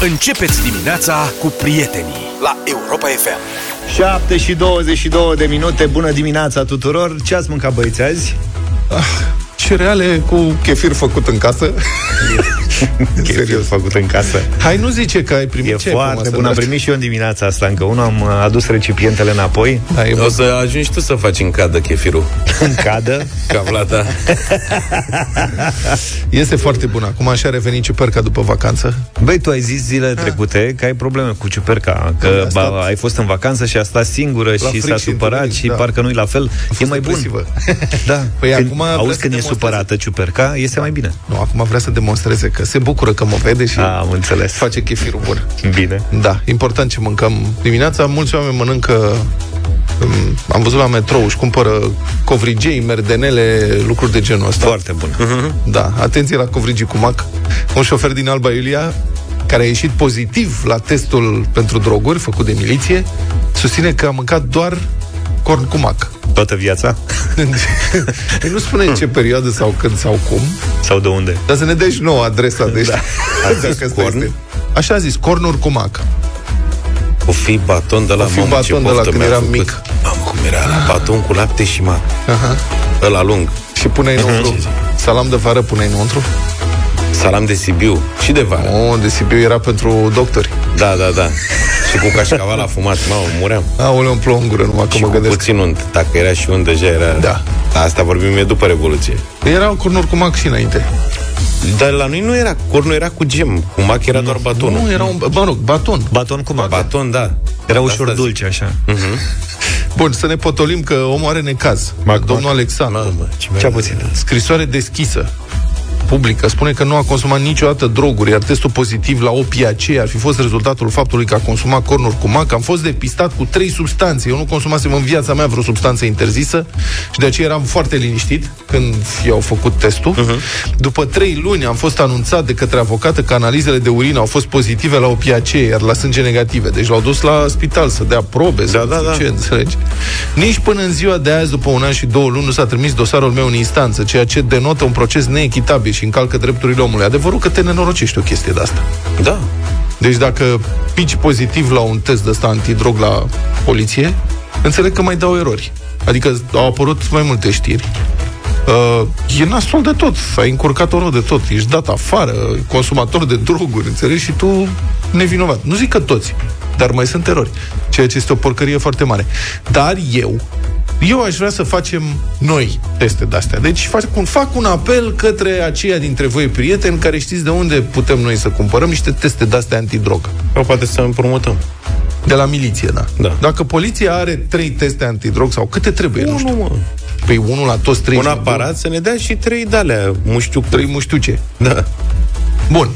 Începeți dimineața cu prietenii la Europa FM. 7 și 22 de minute, bună dimineața tuturor Ce ați mâncat băieți azi? Ah, cereale cu chefir făcut în casă. Chefir făcut în casă. Hai, nu zice că ai primit E ce ai foarte pe bun. Am masă, primit și eu în dimineața asta încă unul. Am uh, adus recipientele înapoi Da, e O bun. să ajungi tu să faci în cadă chefirul în cadă. Ca Vlada Este foarte bun. Acum așa a revenit ciuperca după vacanță. Băi, tu ai zis zilele trecute că ai probleme cu ciuperca Că Dom'le, a stat- ba, ai fost în vacanță și a stat singură La și fric s-a și supărat întuneric, și da. parcă nu-i la fel E fost mai bun depresivă. Da, Păi când, acum vrea auzi să când e demonstreze. supărată ciuperca, iese mai bine Nu, acum vrea să demonstreze că se bucură că mă vede și A, am înțeles face chefirul bun. Bine Da, important ce mâncăm dimineața. Mulți oameni mănâncă um, am văzut la metrou, își cumpără covrigei, merdenele, lucruri de genul ăsta. Foarte bun Da, atenție la covrigii cu mac. Un șofer din Alba Iulia, care a ieșit pozitiv la testul pentru droguri făcut de miliție, susține că a mâncat doar corn cu mac. Toată viața? Păi nu spune în ce perioadă sau când sau cum, Sau de unde? dar să ne dea și nouă adresa. Deci, da. A zis corn? Așa a zis, cornuri cu mac. O fi baton de la O fi mamă, baton ce de la poftă când mi-a eram făcut. mic. Mamă, cum era Baton cu lapte și mac Aha. Ăla lung Și puneai înăuntru. Salam de vară puneai înăuntru. Salam de Sibiu Și de vară O, de Sibiu era pentru doctori. Da, da, da Și cu cașcaval afumat Mamă, muream Aoleu, îmi plouă în gură numai că Și mă cu gândesc. puțin unt Dacă era și unt, deja era Da. Asta vorbim e după Revoluție Erau cornuri cu mac și înainte. Dar la noi nu era Cornul era cu gem Cu mac era doar batonul Nu, era un, mă rog, baton. Baton cu mac Baton, da Era ușor Asta zic. dulce așa Bun, să ne potolim că omul are necaz. Mac, Domnul mac. Alexandru. Mamă, ce Cea puțin Scrisoare deschisă publică spune că nu a consumat niciodată droguri, iar testul pozitiv la opiacee ar fi fost rezultatul faptului că a consumat cornuri cu mac. Am fost depistat cu trei substanțe. Eu nu consumasem în viața mea vreo substanță interzisă și de aceea eram foarte liniștit când i-au făcut testul. Uh-huh. După trei luni am fost anunțat de către avocată că analizele de urină au fost pozitive la opiacee, iar la sânge negative. Deci l-au dus la spital să dea probe, să Da, nu da, știu da. ce, înțelegi? Nici până în ziua de azi, după un an și două luni, nu s-a trimis dosarul meu în instanță, ceea ce denotă un proces neechitabil și încalcă drepturile omului. Adevărul că te nenorocești o chestie de asta. Da Deci dacă pici pozitiv la un test de ăsta antidrog la poliție, înțeleg că mai dau erori. Adică au apărut mai multe știri. Uh, e nasol de tot, ai încurcat o de tot, ești dat afară, consumator de droguri, înțelegi? Și tu nevinovat. Nu zic că toți, dar mai sunt erori, ceea ce este o porcărie foarte mare. Dar eu, eu aș vrea să facem noi teste de-astea. Deci fac un, fac un apel către aceia dintre voi prieteni care știți de unde putem noi să cumpărăm niște teste de-astea antidrog. Sau poate să împrumutăm De la miliție, da. Da. Dacă poliția are trei teste antidrog sau câte trebuie, nu știu. Unu, mă Păi unul la toți trei. Un aparat să ne dea și trei de-alea Muștiu Trei muștiuce. Da Bun.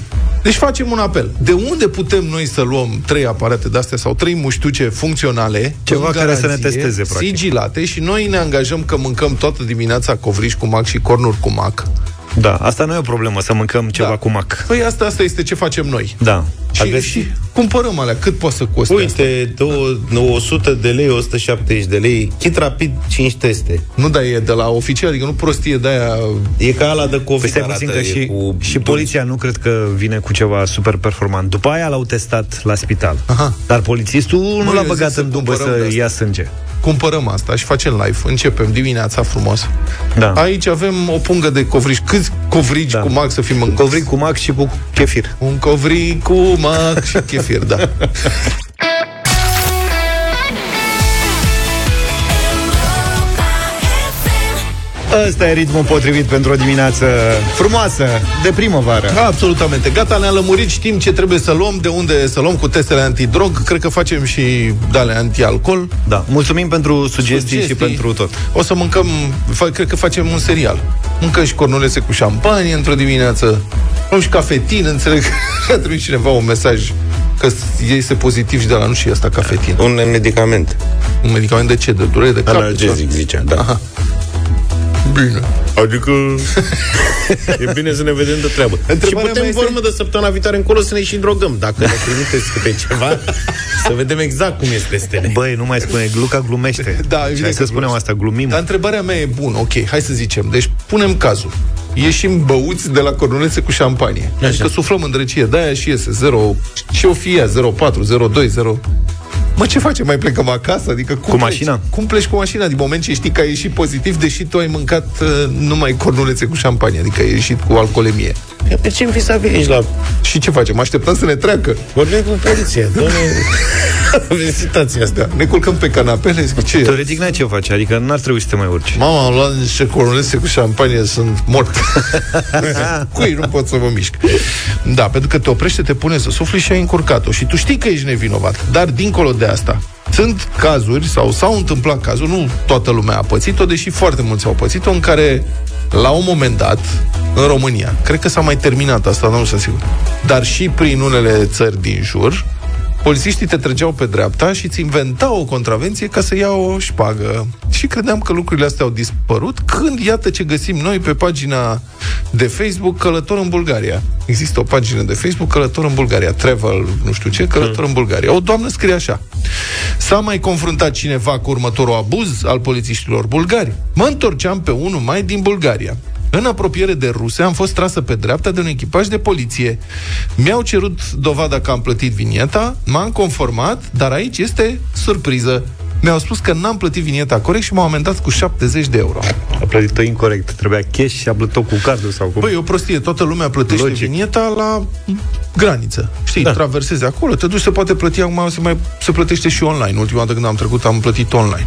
Deci facem un apel. De unde putem noi să luăm trei aparate de-astea sau trei muștiuce funcționale, Ceva în care să ne garanție, testeze, practic. sigilate și noi ne angajăm că mâncăm toată dimineața covriș cu mac și cornuri cu mac. Da, asta nu e o problemă, să mâncăm ceva Da. cu mac Păi asta, asta este ce facem noi. Da Și, și cumpărăm alea. Cât poate să coste asta? Uite, două, 100 de lei, 170 de lei Chit rapid 5 teste Nu, dar e de la oficial, adică nu prostie de aia E ca ala de COVID Păi stai arată, puțin că e și, cu și dulci. poliția nu cred că vine cu ceva super performant. După aia l-au testat la spital. Aha. Dar polițistul nu eu l-a zic băgat să în dubă cumpărăm de să asta. ia sânge. cumpărăm asta și facem live. Începem dimineața frumos. Da. Aici avem o pungă de covrigi. Câți covrigi Da. cu mac să fim în Covric cu mac și cu chefir. Un covrig cu mac și chefir, da. Ăsta e ritmul potrivit pentru o dimineață frumoasă, de primăvară. Absolutamente. Gata, ne-a lămurit, știm ce trebuie să luăm, de unde să luăm cu testele antidrog. Cred că facem și dale antialcool. Da. Mulțumim pentru sugestii, Sugestii. și pentru tot. O să mâncăm, fa- cred că facem un serial. Mâncăm și cornulese cu șampanie într-o dimineață. Luăm și cafetin, înțeleg. A trimis cineva un mesaj că este pozitiv și de la nu și asta cafetin. Un medicament Un medicament de ce? De durere de cap? Analgezic, zicea, da Aha. Bine. Adică e bine să ne vedem de treabă. și Întrebarea putem mea este- vorbă de săptămâna viitoare încolo să ne și drogăm. Dacă ne trimiteți câte ceva, să vedem exact cum este stele. Băi, nu mai spune, Luca glumește. Da, Și evident hai că să spunem glumesc. asta, glumim. Dar întrebarea mea e bună, ok, hai să zicem. Deci punem cazul. Ieșim băuți de la cornulețe cu șampanie. Așa. Adică suflăm în drăcie, de-aia și iese 0, și o fie 04, 02, 0... Mă, ce facem? Mai plecăm acasă? Adică cum cu pleci? mașina? Cum pleci cu mașina? Din moment ce știi că ai ieșit pozitiv, deși tu ai mâncat uh, numai cornulețe cu șampanie, adică ai ieșit cu alcoolemie. Pe ce vis aici la... Și ce facem? Așteptăm să ne treacă. Vorbim cu poliția. Doamne, avem situația asta. Ne culcăm pe canapele, zic, ce Teoretic n-ai ce face, adică n-ar trebui să te mai urci. Mama, am luat niște cornulețe cu șampanie, sunt mort. Cui nu pot să mă mișc. Da, pentru că te oprește, te pune să sufli și ai încurcat-o. Și tu știi că ești nevinovat. Dar dincolo de asta, sunt cazuri, sau s-au întâmplat cazuri, nu toată lumea a pățit-o, deși foarte mulți au pățit-o, în care la un moment dat, în România, cred că s-a mai terminat asta, nu sunt sigur, dar și prin unele țări din jur, polițiștii te trăgeau pe dreapta și îți inventau o contravenție ca să ia o șpagă. Și credeam că lucrurile astea au dispărut când, iată ce găsim noi pe pagina de Facebook Călător în Bulgaria. Există o pagină de Facebook Călător în Bulgaria, Travel, nu știu ce, Călător în Bulgaria. O doamnă scrie așa. S-a mai confruntat cineva cu următorul abuz al polițiștilor bulgari. Mă întorceam pe 1 mai din Bulgaria. În apropiere de ruse am fost trasă pe dreapta de un echipaj de poliție. Mi-au cerut dovada că am plătit vinieta, m-am conformat, dar aici este surpriză. Mi-au spus că n-am plătit vinieta corect și m-au amendat cu 70 de euro. A plătit-o incorrect. Trebuia cash și a plătit-o cu cardul sau cum? Băi, e o prostie. Toată lumea plătește Logic. vinieta la graniță. Știi, da. traversezi acolo, te duci, se poate plăti, acum se, mai, se plătește și online. Ultima dată când am trecut am plătit online.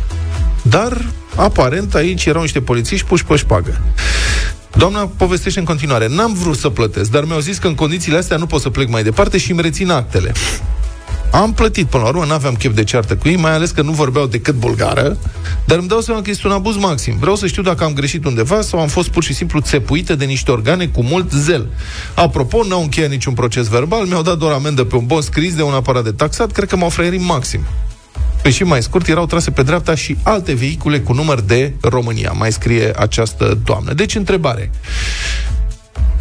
Dar, aparent, aici erau niște polițiști puși pe șpagă. Doamna povestește în continuare. N-am vrut să plătesc, dar mi-au zis că în condițiile astea nu pot să plec mai departe și îmi rețin actele. Am plătit până la urmă, n-aveam chef de ceartă cu ei, mai ales că nu vorbeau decât bulgară, dar îmi dau seama că este un abuz maxim. Vreau să știu dacă am greșit undeva sau am fost pur și simplu țepuită de niște organe cu mult zel. Apropo, n-au încheiat niciun proces verbal, mi-au dat doar amendă pe un bon scris de un aparat de taxat, cred că m-au fraierit maxim. Păi și mai scurt, erau trase pe dreapta și alte vehicule cu număr de România, mai scrie această doamnă. Deci, întrebare.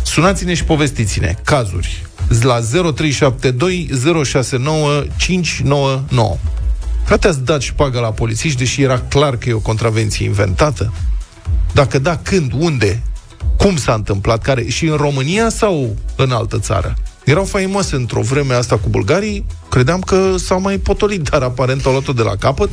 Sunați-ne și povestiți-ne cazuri la 0372 069 599. Frate, ați dat șpagă la polițiști, deși era clar că e o contravenție inventată? Dacă da, când, unde, cum s-a întâmplat, care și în România sau în altă țară? Erau faimoase într-o vreme asta cu bulgarii, credeam că s-au mai potolit, dar aparent au luat-o de la capăt.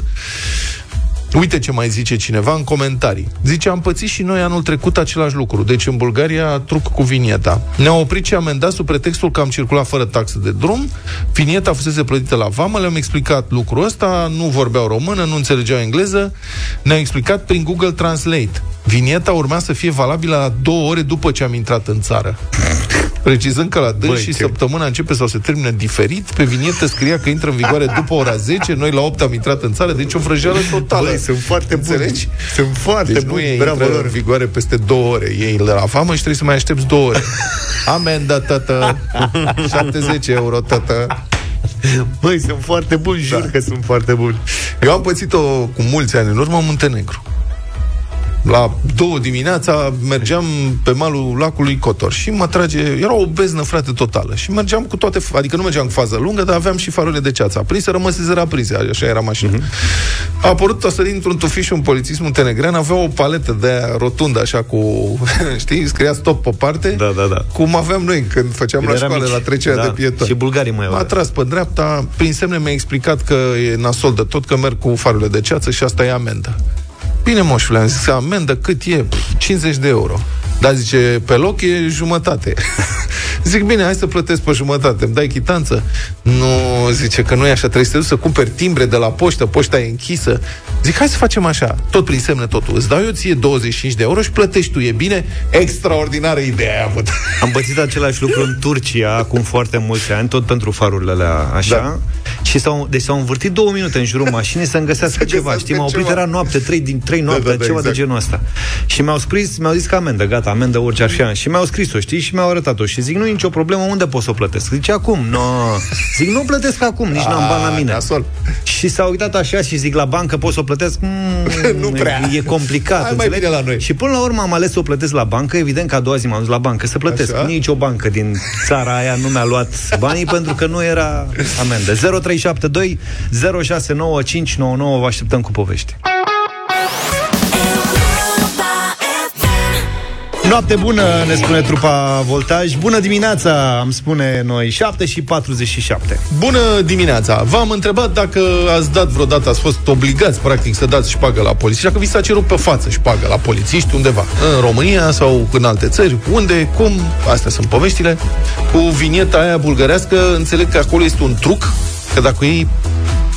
Uite ce mai zice cineva în comentarii. Zice, am pățit și noi anul trecut același lucru. Deci în Bulgaria, truc cu vinieta. Ne-au oprit și amendat sub pretextul că am circulat fără taxă de drum. Vinieta fusese plătită la vamă, le-am explicat lucrul ăsta, nu vorbeau română, nu înțelegeau engleză. Ne-au explicat prin Google Translate. Vinieta urma să fie valabilă la două ore după ce am intrat în țară. Precizând că la dâns și ce... săptămâna începe sau se termină diferit, pe vinietă scria că intră în vigoare după ora 10, noi la 8 am intrat în țară, deci o vrăjeală totală. Băi, sunt foarte Înțelegi? buni. Sunt foarte deci buni. nu e intră lor. în vigoare peste două ore. Ei la famă și trebuie să mai aștepți două ore. Amenda, tată. 70 euro, tată. Băi, sunt foarte buni, jur da. că sunt foarte buni. Eu am pățit-o cu mulți ani în urmă în Muntenegru la două dimineața mergeam pe malul lacului Cotor și mă trage, era o beznă, frate, totală. Și mergeam cu toate, adică nu mergeam cu fază lungă, dar aveam și farurile de ceață aprinse, rămăsese aprinse, așa era mașina. Uh-huh. A apărut asta dintr-un tufiș un polițist muntenegrean, avea o paletă de aia rotundă, așa cu, știi, scria stop pe parte, da, da, da. cum aveam noi când făceam când la școală, mici. la trecerea da. de pieton. Și bulgarii mai M-a tras pe dreapta, prin semne mi-a explicat că e nasol de tot, că merg cu farurile de ceață și asta e amendă. Bine, moșule, am zis că amendă cât e? 50 de euro. Dar zice, pe loc e jumătate. Zic, bine, hai să plătesc pe jumătate, îmi dai chitanță? Nu, zice că nu e așa, trebuie să te duci să cumperi timbre de la poștă, poșta e închisă. Zic, hai să facem așa, tot prin semne totul. Îți dau eu ție 25 de euro și plătești tu, e bine? Extraordinară idee ai avut. Am pățit același lucru în Turcia acum foarte mulți ani, tot pentru farurile alea, așa. Da. Și s-au, deci s-au învârtit două minute în jurul mașinii să-mi găsească să ceva. Știi, m-au oprit, ceva. era noapte, trei din trei noapte, da, da, da, ceva exact. de genul ăsta. Și mi-au scris, mi-au zis că amendă, gata, amendă orice ar fi. Și mi-au scris-o, știi, și mi-au arătat-o. Și zic, nu e nicio problemă, unde pot să o plătesc? Zice, acum, nu. No. Zic, nu plătesc acum, nici n-am bani la mine. Nasol. Și s-a uitat așa și zic, la bancă pot să o plătesc? Mm, nu prea. E complicat. Hai mai bine la noi. Și până la urmă am ales să o plătesc la bancă. Evident că a doua zi m-am dus la bancă să plătesc. Așa? Nici o bancă din țara aia nu mi-a luat banii pentru că nu era amendă. 0372 069599 vă așteptăm cu povești. Noapte bună, ne spune trupa Voltaj. Bună dimineața, am spune noi, 7 și 47. Bună dimineața! V-am întrebat dacă ați dat vreodată, ați fost obligați, practic, să dați șpagă la poliție, dacă vi s-a cerut pe față șpagă la polițiști undeva, în România sau în alte țări, unde, cum, astea sunt poveștile. Cu vinieta aia bulgărească, înțeleg că acolo este un truc, că dacă ei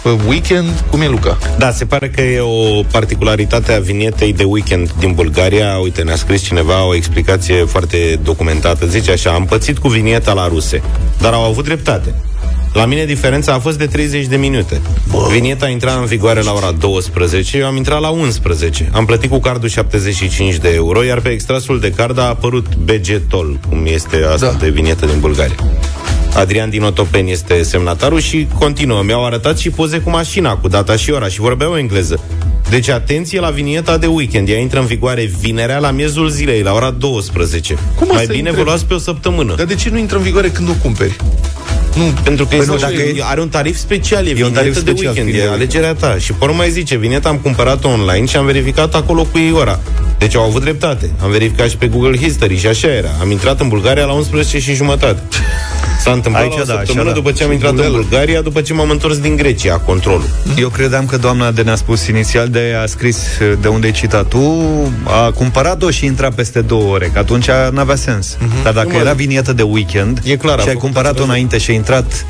pe weekend. Cum e, Luca? Da, se pare că e o particularitate a vinietei de weekend din Bulgaria. Uite, ne-a scris cineva o explicație foarte documentată. Zice așa, am pățit cu vinieta la ruse, dar au avut dreptate. La mine diferența a fost de 30 de minute. Bă. Vinieta intra în vigoare la ora 12, eu am intrat la 11. Am plătit cu cardul 75 de euro, iar pe extrasul de card a apărut BG Toll, cum este asta da. de vinietă din Bulgaria. Adrian din Otopeni este semnatarul și continuă. Mi-au arătat și poze cu mașina, cu data și ora și vorbeau engleză. Deci atenție la vinieta de weekend. Ea intră în vigoare vinerea la miezul zilei, la ora 12. Cum Mai bine vă luați pe o săptămână. Dar de ce nu intră în vigoare când o cumperi? Nu, pentru că păi nu, dacă e, are un tarif special, e, e un tarif de special, weekend, e alegerea ta. Și pe mai zice, vineta am cumpărat-o online și am verificat acolo cu ei ora. Deci au avut dreptate. Am verificat și pe Google History și așa era. Am intrat în Bulgaria la 11 și jumătate. S-a întâmplat Aici, la o da, săptămână da. după ce am intrat în Bulgaria, după ce m-am întors din Grecia, controlul. Eu credeam că doamna de ne-a spus inițial de a scris de unde ai citat tu, a cumpărat-o și intra peste două ore, că atunci n-avea sens. Uh-huh. Dar dacă Cum era vinietă de weekend e clar, și ai cumpărat-o înainte și ai intrat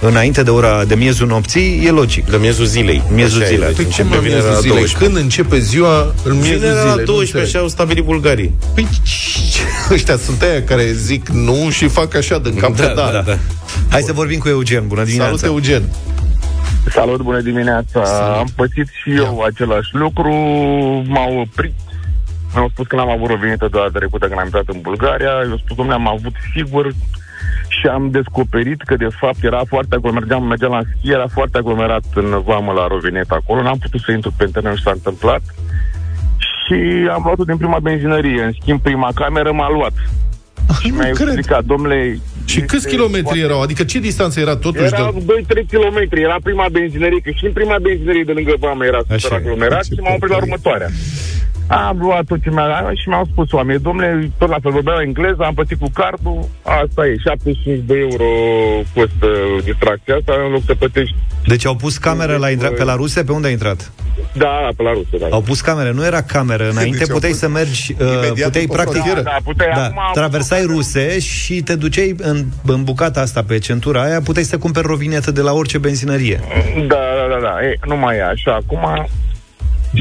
înainte de ora de miezul nopții, e logic. De miezul zilei. Miezul zilei. Păi cum vine la zilei? Când începe ziua în miezul zilei? la 12 și au stabilit bulgarii. Păi ăștia sunt aia care zic nu și fac așa din cap da, da. da. da. Hai să vorbim cu Eugen. Bună dimineața. Salut, Eugen. Salut, bună dimineața. Salut. Am pățit și eu Ia. același lucru. M-au oprit mi-au spus că n-am avut o venită doar trecută când am intrat în Bulgaria. Eu spus, domnule, am avut sigur și am descoperit că de fapt era foarte aglomerat, mergeam, mergeam la schi, era foarte aglomerat în vamă la Rovinet acolo, n-am putut să intru pe internet și s-a întâmplat și am luat-o din prima benzinărie, în schimb prima cameră m-a luat. Ah, și mi-a explicat, domnule... Și câți kilometri foarte... erau? Adică ce distanță era totuși? Era de... 2-3 kilometri, era prima benzinărie, că și în prima benzinărie de lângă vamă era super aglomerat și m-am oprit la următoarea. Am luat tot ce mi-a și mi-au spus oameni, domnule, tot la fel vorbeau engleză, am plătit cu cardul, asta e, 75 de euro costă distracția asta, în loc să plătești. Deci au pus cameră la intrat pe la ruse, pe unde ai intrat? Da, pe la ruse, da. Au pus camere, nu era cameră înainte, deci puteai să mergi, uh, puteai practic, da, da, puteai, da, acum traversai ruse și te duceai în, în bucata asta pe centura aia, puteai să cumperi rovinetă de la orice benzinărie. Da, da, da, da. E, nu mai e așa. Acum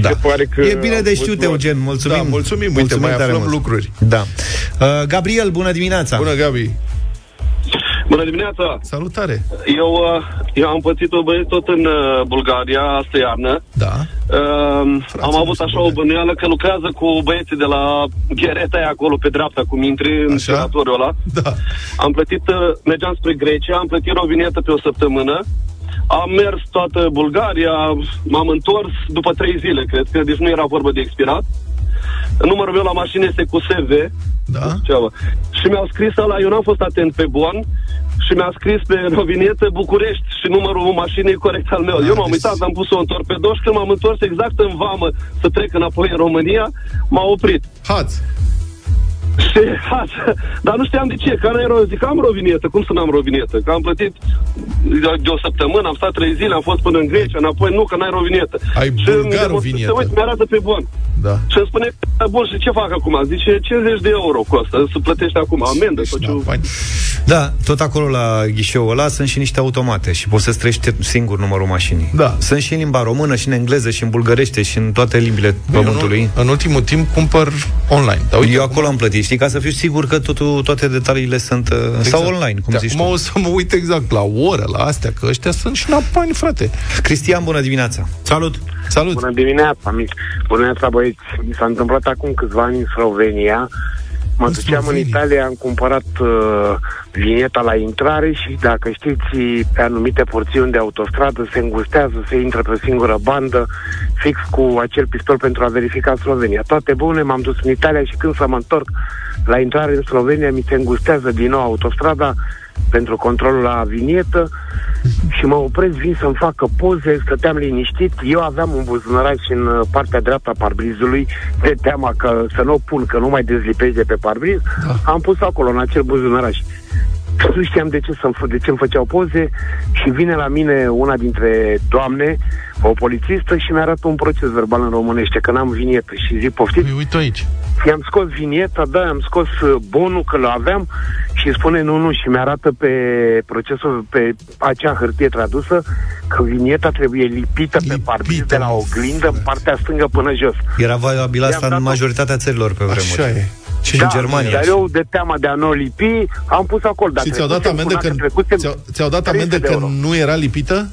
da. pare că e bine de știut, Eugen. Mulțumim. Da, mulțumim. Uite, mulțumim mai aflăm mult. lucruri. Da. Uh, Gabriel, bună dimineața. Bună, Gabi. Bună dimineața! Salutare! Eu, uh, eu am pățit-o băieți tot în uh, Bulgaria, asta iarnă. Da. Uh, am avut așa o bănuială că lucrează cu băieții de la Ghereta aia acolo pe dreapta, cum intri în operatoriul ăla. Da. Am plătit, uh, mergeam spre Grecia, am plătit o vinietă pe o săptămână am mers toată Bulgaria, m-am întors după trei zile, cred că, deci nu era vorba de expirat. Numărul meu la mașină este cu SV. Da. Și mi-au scris ăla, eu n-am fost atent pe bon, și mi-a scris pe rovinietă București și numărul mașinii corect al meu. Da, eu m-am deci... uitat, am pus-o în torpedo și când m-am întors exact în vamă să trec înapoi în România, m-a oprit. Hați! Și, dar nu știam de ce, că nu zic, am rovinietă, cum să n-am rovinietă? Că am plătit de o săptămână, am stat trei zile, am fost până în Grecia, înapoi, nu, că n-ai rovinietă. Ai și bulgar rovinietă. Uite, mi-arată pe bun. Da. Și îmi spune, bun, și ce fac acum? Zice, 50 de euro costă, să plătești acum amendă. Deci, da, da, tot acolo la ghișeul ăla sunt și niște automate și poți să-ți treci singur numărul mașinii. Da. Sunt și în limba română, și în engleză, și în bulgărește, și în toate limbile Bine, pământului. În, în ultimul timp cumpăr online. Dar uite, Eu acolo am plătit, știi, ca să fiu sigur că totul, toate detaliile sunt uh, exact. sau online, cum de zici tu. o să mă uit exact la oră, la astea, că ăștia sunt și napani, frate. Cristian, bună dimineața! Salut! Salut! Bună dimineața, mici! Bună dimineața, băieți! Mi s-a întâmplat acum câțiva ani în Slovenia. Mă în duceam Slovenia. în Italia, am cumpărat uh, vineta la intrare și, dacă știți, pe anumite porțiuni de autostradă se îngustează, se intră pe o singură bandă, fix cu acel pistol pentru a verifica Slovenia. Toate bune, m-am dus în Italia și când să mă întorc la intrare în Slovenia, mi se îngustează din nou autostrada pentru controlul la vinietă și mă opresc, vin să-mi facă poze, stăteam liniștit. Eu aveam un buzunăraș în uh, partea dreaptă a parbrizului, de teama că să nu o pun, că nu mai dezlipești de pe parbriz, da. am pus acolo, în acel buzunăraș. Nu știam de ce, să de ce îmi făceau poze și vine la mine una dintre doamne, o polițistă, și mi-arată un proces verbal în românește, că n-am vinietă. Și zic, poftiți? Păi, uite aici. I-am scos vinieta, da, am scos uh, bonul că l-aveam și îmi spune nu, nu, și mi-arată pe procesul, pe acea hârtie tradusă, că vinieta trebuie lipită, lipită pe parbriz de la oglindă în partea stângă până jos. Era valabil asta în majoritatea țărilor pe vremuri. Așa e. Și da, în Germania. Dar eu, de teama de a nu o lipi, am pus acolo. Și ți-au dat amendă că, ți-au, ți-au dat amendă că nu era lipită?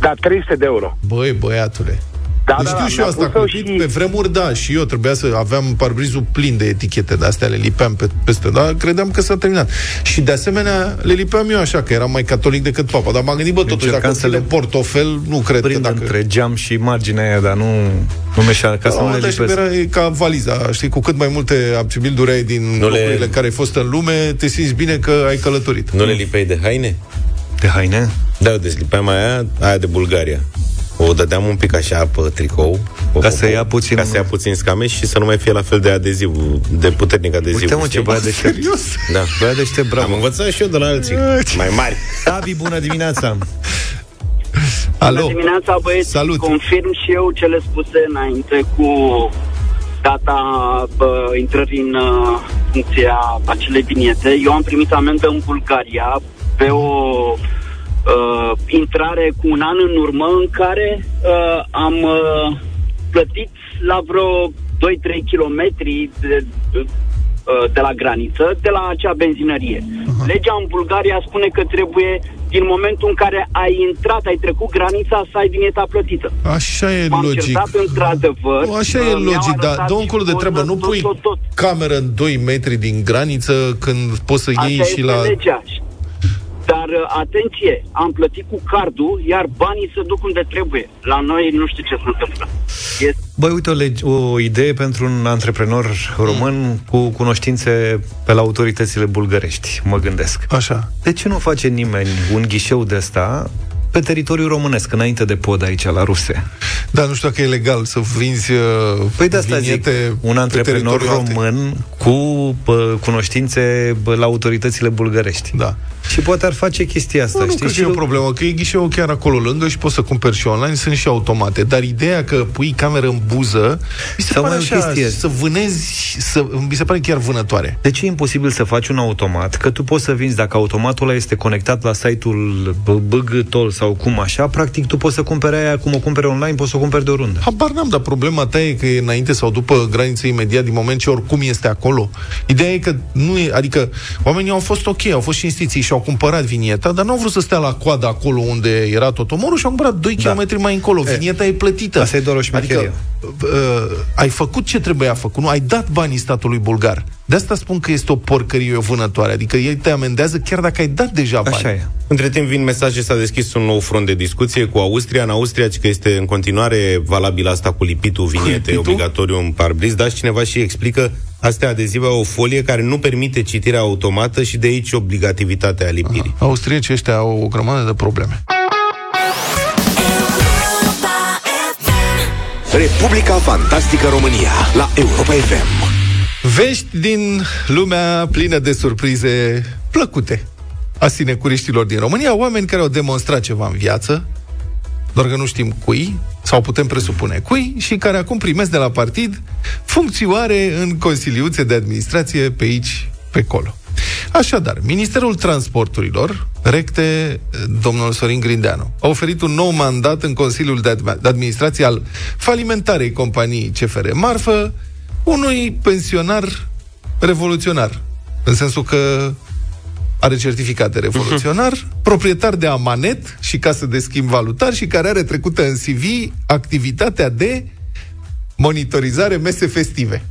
Da, 300 de euro. Băi, băiatule. Da, deci da, știu da, și eu asta cu și... pe vremuri, da, și eu trebuia să aveam parbrizul plin de etichete de astea, le lipeam pe, peste, dar credeam că s-a terminat. Și de asemenea, le lipeam eu așa, că eram mai catolic decât papa, dar m-am gândit, bă, totuși, dacă să le portofel, nu cred că dacă... între geam și marginea aia, dar nu, nu meșea, ca să nu le lipesc. Era ca valiza, știi, cu cât mai multe abcibilduri ai din nu locurile le... în care ai fost în lume, te simți bine că ai călătorit. Nu le lipei de haine? De haine? Da, eu dezlipeam aia, aia de Bulgaria. O dădeam un pic așa pe tricou Ca să ia puțin Ca să ia puțin scameș și să nu mai fie la fel de adeziv De puternic adeziv Uite mă ce băiat deștept Da. Băiat deștept, bravo Am învățat și eu de la alții Mai mari Tabi, bună dimineața Alo. Bună dimineața, băieți. Salut. Confirm și eu cele spuse înainte cu data bă, intrării în uh, funcția acelei viniete. Eu am primit amendă în Bulgaria pe o uh, intrare cu un an în urmă în care uh, am uh, plătit la vreo 2-3 km de, uh, de la graniță, de la acea benzinărie. Uh-huh. Legea în Bulgaria spune că trebuie, din momentul în care ai intrat, ai trecut granița, să ai vineta plătită. Așa e M-am logic. certat într-adevăr. Așa uh, e mi-au logic, dar arătat dă un și colo de treabă. poză, Nu tot, pui tot, tot. cameră în 2 metri din graniță când poți să iei Așa și este la... legea. Dar, uh, atenție, am plătit cu cardul, iar banii se duc unde trebuie. La noi nu știu ce se întâmplă. Este Băi, uite o, lege, o idee pentru un antreprenor român mm. cu cunoștințe pe la autoritățile bulgărești, mă gândesc. Așa. De ce nu face nimeni un ghișeu de ăsta pe teritoriul românesc, înainte de pod aici, la ruse? Dar nu știu dacă e legal să vinzi uh, Păi de asta zic, viniete un pe antreprenor teritoriul altei. român cu pă, cunoștințe bă, la autoritățile bulgărești. Da. Și poate ar face chestia asta, Nu, nu știi? cred că Și e o lu- problemă, că e ghișeul chiar acolo lângă și poți să cumperi și online, sunt și automate. Dar ideea că pui cameră în buză, mi se Sau pare mai o așa, chestie. să vânezi, să, mi se pare chiar vânătoare. De ce e imposibil să faci un automat? Că tu poți să vinzi, dacă automatul ăla este conectat la site-ul BGTOL sau cum așa, practic tu poți să cumperi aia cum o cumperi online, poți să o cumperi de oriunde. Habar n-am, dar problema ta e că e înainte sau după graniță imediat, din moment ce oricum este acolo. Ideea e că nu e, adică oamenii au fost ok, au fost cinstiți și au cumpărat vinieta, dar nu au vrut să stea la coadă acolo unde era tot omorul și au cumpărat 2 Da. km mai încolo. Vinieta e plătită. Asta e doar o șmecherie. Adică, uh, ai făcut ce trebuia făcut, nu? Ai dat banii statului bulgar. De asta spun că este o porcărie, o vânătoare. Adică ei te amendează chiar dacă ai dat deja bani. Așa e. Între timp vin mesaje, s-a deschis un nou front de discuție cu Austria. În Austria, ci că este în continuare valabil asta cu lipitul vinete lipitul? obligatoriu în parbriz, dar și cineva și explică astea adezive au o folie care nu permite citirea automată și de aici obligativitatea lipirii. Austriecii ăștia au o grămadă de probleme. Republica Fantastică România la Europa FM. Vești din lumea plină de surprize plăcute a sinecuriștilor din România, oameni care au demonstrat ceva în viață, doar că nu știm cui, sau putem presupune cui, și care acum primesc de la partid funcțioare în consiliuțe de administrație pe aici, pe acolo. Așadar, Ministerul Transporturilor, recte domnul Sorin Grindeanu, a oferit un nou mandat în Consiliul de Admi- de Administrație al falimentarei companiei CFR Marfă unui pensionar revoluționar, în sensul că are certificat de revoluționar, proprietar de amanet și casă de schimb valutar și care are trecută în CV activitatea de monitorizare mese festive.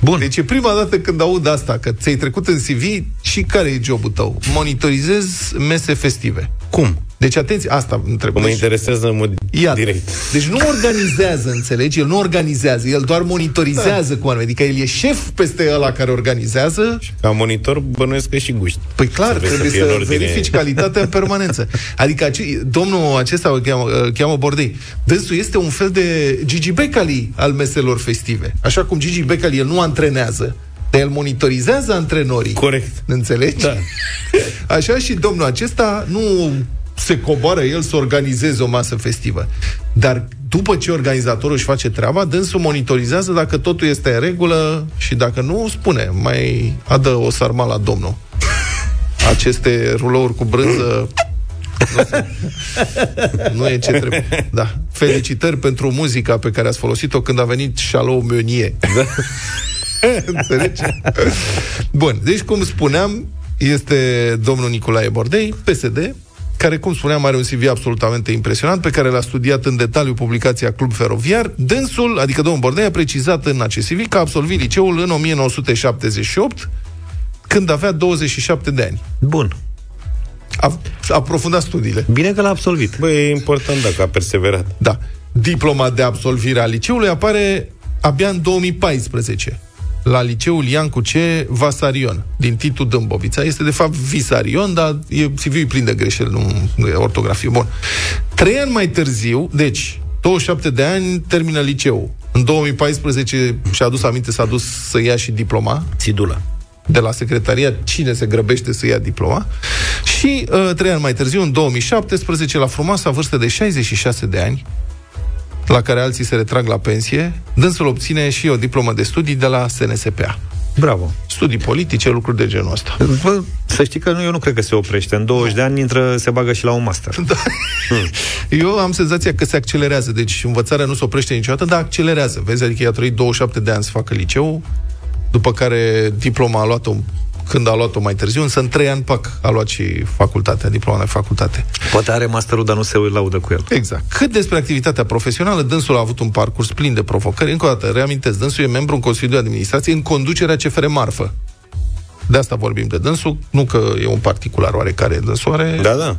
Bun. Deci e prima dată când aud asta, că ți-ai trecut în CV și care e jobul tău? Monitorizez mese festive. Cum? Deci, atenție, asta întreb. Mă Deci- interesează în mod Iată. direct. Deci nu organizează, înțelegi? El nu organizează, el doar monitorizează cu oameni. Adică el e șef peste ăla care organizează. Ca monitor bănuiesc că și guști. Păi clar, Să vezi trebuie fie în să ordine. verifici calitatea în permanență. Adică ace- domnul acesta îl cheamă, îl cheamă Bordei. Dânsul este un fel de Gigi Becali al meselor festive. Așa cum Gigi Becali el nu antrenează, dar el monitorizează antrenorii. Corect. Înțelegi? Da. Așa și domnul acesta nu se coboară el să organizeze o masă festivă. Dar după ce organizatorul își face treaba, dânsul monitorizează dacă totul este în regulă și dacă nu, spune, mai adă o sarma la domnul. Aceste rulouri cu brânză nu, se- nu e ce trebuie. Da. Felicitări pentru muzica pe care ați folosit-o când a venit Shalom Meunier. Da. Înțelegi? Bun, deci cum spuneam, este domnul Nicolae Bordei, PSD, care, cum spuneam, are un CV absolutamente impresionant, pe care l-a studiat în detaliu publicația Club Feroviar. Dânsul, adică domnul Bordei, a precizat în acest CV că a absolvit liceul în 1978, când avea 27 de ani. Bun. A, a aprofundat studiile. Bine că l-a absolvit. Băi, e important dacă a perseverat. Da. Diploma de absolvire a liceului apare abia în 2014 la liceul Iancu C. Vasarion, din Titu Dâmbovița. Este de fapt Visarion, dar e, CV-ul e plin de greșeli, nu, nu e ortografie. Bun. Trei ani mai târziu, deci, 27 de ani, termină liceul. În 2014 și-a adus aminte, s-a dus să ia și diploma Țidula. de la secretariat cine se grăbește să ia diploma și uh, trei ani mai târziu, în 2017, la frumoasa vârstă de 66 de ani, la care alții se retrag la pensie, dânsul obține și o diplomă de studii de la SNSPA. Bravo. Studii politice, lucruri de genul ăsta. Bă, să știi că nu, eu nu cred că se oprește. În 20 de ani intră, se bagă și la un master. Da. Eu am senzația că se accelerează, deci învățarea nu se oprește niciodată, dar accelerează. Vezi, adică i-a trăit 27 de ani să facă liceu, după care diploma a luat-o când a luat-o mai târziu, însă în trei ani, pac, a luat și facultatea, diploma de facultate. Poate are masterul, dar nu se laudă cu el. Exact. Cât despre activitatea profesională, dânsul a avut un parcurs plin de provocări. Încă o dată, reamintesc, dânsul e membru în Consiliul de Administrație în conducerea CFR Marfă. De asta vorbim de dânsul, nu că e un particular oarecare, dânsul are... Da, da.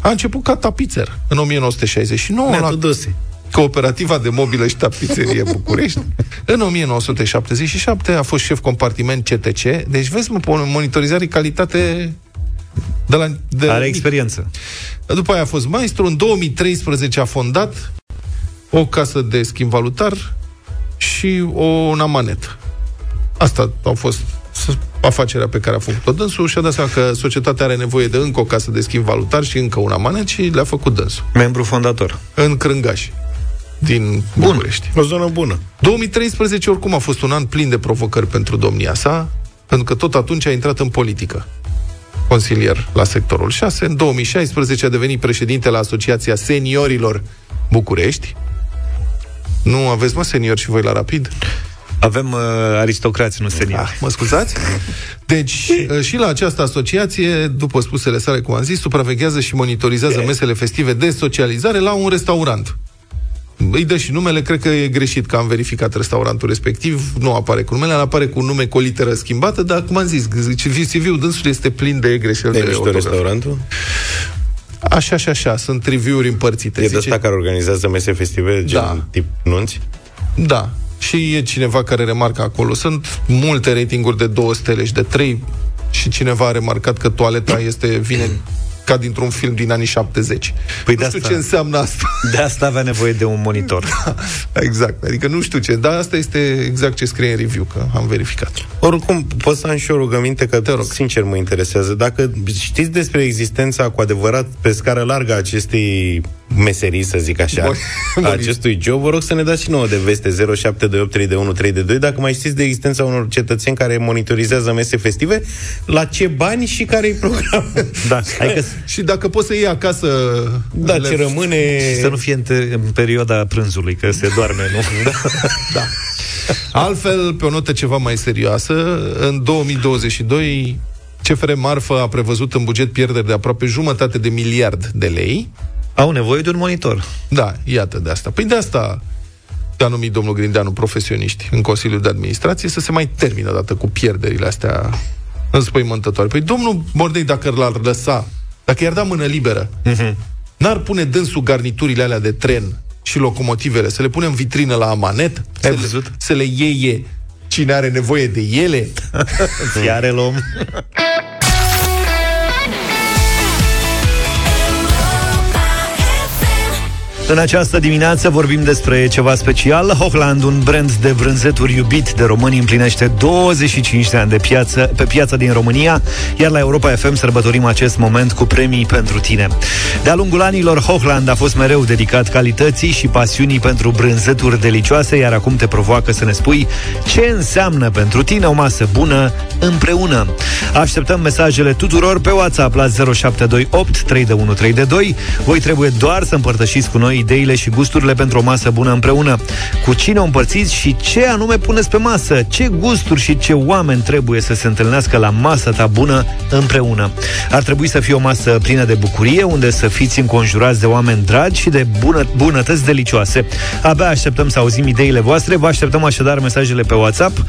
A început ca tapițer în 1969 Nea la Tudose. Cooperativa de Mobilă și Tapiserie București. În 1977 a fost șef compartiment CTC. Deci vezi, mă, pe o monitorizare calitate de la... De Are mic. experiență. După aia a fost maestru. În 2013 a fondat o casă de schimb valutar și o, un amanet. Asta au fost s- afacerea pe care a făcut-o dânsul și a dat seama că societatea are nevoie de încă o casă de schimb valutar și încă un amanet și le-a făcut dânsul. Membru fondator. În Crângaș, din București. O zonă bună. 2013 oricum a fost un an plin de provocări pentru domnia sa, pentru că tot atunci a intrat în politică. Consilier la sectorul 6. În 2016 a devenit președinte la Asociația Seniorilor București. Nu aveți, mă, seniori și voi la Rapid? Avem uh, aristocrați, nu seniori. Ah, mă scuzați? Deci, uh, și la această asociație, după spusele sale, cum am zis, supraveghează și monitorizează mesele festive de socializare la un restaurant. Îi dă și numele, cred că e greșit că am verificat restaurantul respectiv, nu apare cu numele, apare cu un nume cu o literă schimbată, dar, cum am zis, CV-ul dânsului este plin de greșeli De de mișto ortografie. restaurantul? Așa și așa, sunt review-uri împărțite. E de Zice- ăsta care organizează mese festive, gen Da. tip nunți? Da. Și e cineva care remarcă acolo. Sunt multe ratinguri de două stele și de trei și cineva a remarcat că toaleta este, vine ca dintr-un film din anii 70. Păi nu de știu asta- ce înseamnă asta. De asta avea nevoie de un monitor. exact. Adică nu știu ce. Dar asta este exact ce scrie în review, că am verificat. Oricum, pot să am și o rugăminte, că Te rog. sincer mă interesează. Dacă știți despre existența cu adevărat pe scară largă a acestei meserii, să zic așa, Bun. a acestui job, vă rog să ne dați și nouă de veste 07283132 dacă mai știți de existența unor cetățeni care monitorizează mese festive, la ce bani și care e programul. Da, adică Și dacă poți să iei acasă... Da, le- ce rămâne... să nu fie în, te- în perioada prânzului, că se doarme, nu? Da. Da. Altfel, pe o notă ceva mai serioasă, în 2022 CFR Marfă a prevăzut în buget pierderi de aproape jumătate de miliard de lei. Au nevoie de un monitor. Da, iată de asta. Păi de asta a numit domnul Grindeanu profesioniști în Consiliul de Administrație să se mai termină dată cu pierderile astea înspăimântătoare. Păi domnul Bordei, dacă l-ar lăsa dacă i-ar da mână liberă, uh-huh. n-ar pune dânsul garniturile alea de tren și locomotivele, să le pune în vitrină la amanet, să le, să le iei cine are nevoie de ele? Fiare om. În această dimineață vorbim despre ceva special. Hochland, un brand de brânzeturi iubit de români, împlinește 25 de ani de piață, pe piața din România, iar la Europa FM sărbătorim acest moment cu premii pentru tine. De-a lungul anilor, Hochland a fost mereu dedicat calității și pasiunii pentru brânzeturi delicioase, iar acum te provoacă să ne spui ce înseamnă pentru tine o masă bună împreună. Așteptăm mesajele tuturor pe WhatsApp la 0728 3132. Voi trebuie doar să împărtășiți cu noi noi ideile și gusturile pentru o masă bună împreună. Cu cine o împărțiți și ce anume puneți pe masă? Ce gusturi și ce oameni trebuie să se întâlnească la masa ta bună împreună? Ar trebui să fie o masă plină de bucurie, unde să fiți înconjurați de oameni dragi și de bună, bunătăți delicioase. Abia așteptăm să auzim ideile voastre, vă așteptăm așadar mesajele pe WhatsApp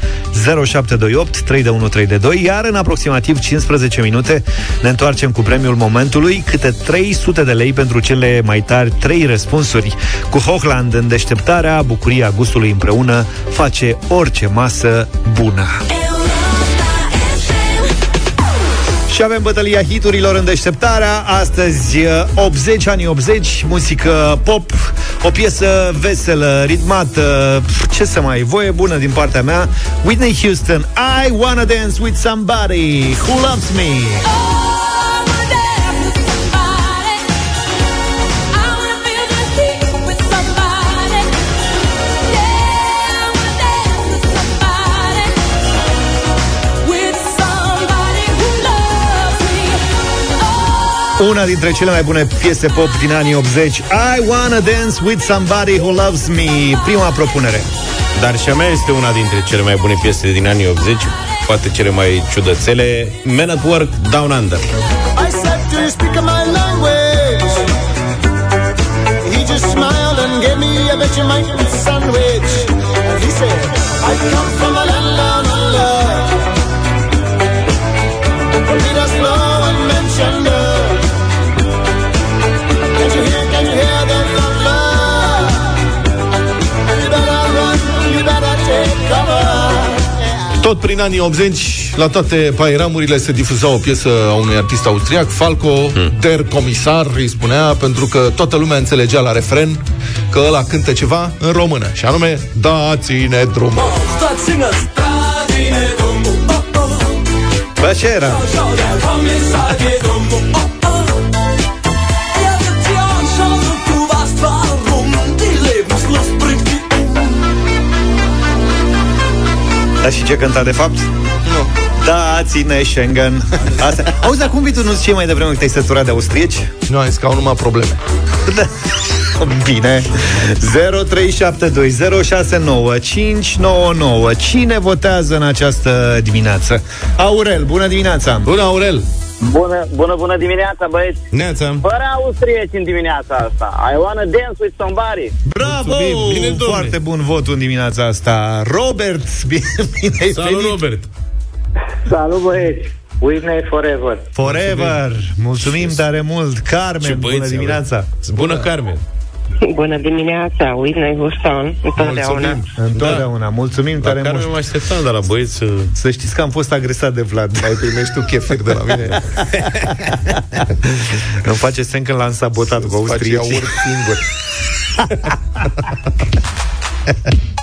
0728 3132, iar în aproximativ 15 minute ne întoarcem cu premiul momentului, câte 300 de lei pentru cele mai tari 3 răspunsuri răspunsuri. Cu Hochland în deșteptarea, bucuria gustului împreună face orice masă bună. Și avem bătălia hiturilor în deșteptarea Astăzi 80, anii 80 Muzică pop O piesă veselă, ritmată Ce să mai, voie bună din partea mea Whitney Houston I wanna dance with somebody Who loves me oh! Una dintre cele mai bune piese pop din anii 80 I Wanna Dance With Somebody Who Loves Me. Prima propunere. Dar și a mea este una dintre cele mai bune piese din anii 80 Poate cele mai ciudățele. Men at Work Down Under. I said to speak my language. He just smiled and gave me a Vegemite sandwich. And he said I come from Tot prin anii 80, la toate pairamurile se difuza o piesă a unui artist austriac, Falco, hmm. Der Comisar, îi spunea, pentru că toată lumea înțelegea la refren că ăla cântă ceva în română, și anume, dați-ne drumul. Bă, ce era? Dar și ce cânta de fapt? Nu. Da, ține Schengen. Asta. Auzi, dar cum vii tu nu ce mai devreme că te-ai săturat de austrieci? Nu, ai că au numai probleme. Da. Bine 0372069599 Cine votează în această dimineață? Aurel, bună dimineața Bună, Aurel Bună, bună, bună dimineața, băieți! Neața! Fără austrieci în dimineața asta. I wanna dance with somebody. Bravo! Bine, Foarte bun vot în dimineața asta. Robert, bine, bine Salut, venit. Robert! Salut, băieți! Whitney Forever. Forever! Mulțumim, Mulțumim tare mult! Carmen, bună dimineața! Bună, Carmen! Bună dimineața, Whitney Houston, întotdeauna. Mulțumim, întotdeauna. Da. Mulțumim tare mult. Care mă așteptam de la băieți să... știți că am fost agresat de Vlad. Mai primești tu chefec de la mine. Îmi face semn când l-am sabotat cu austriecii. Face singur.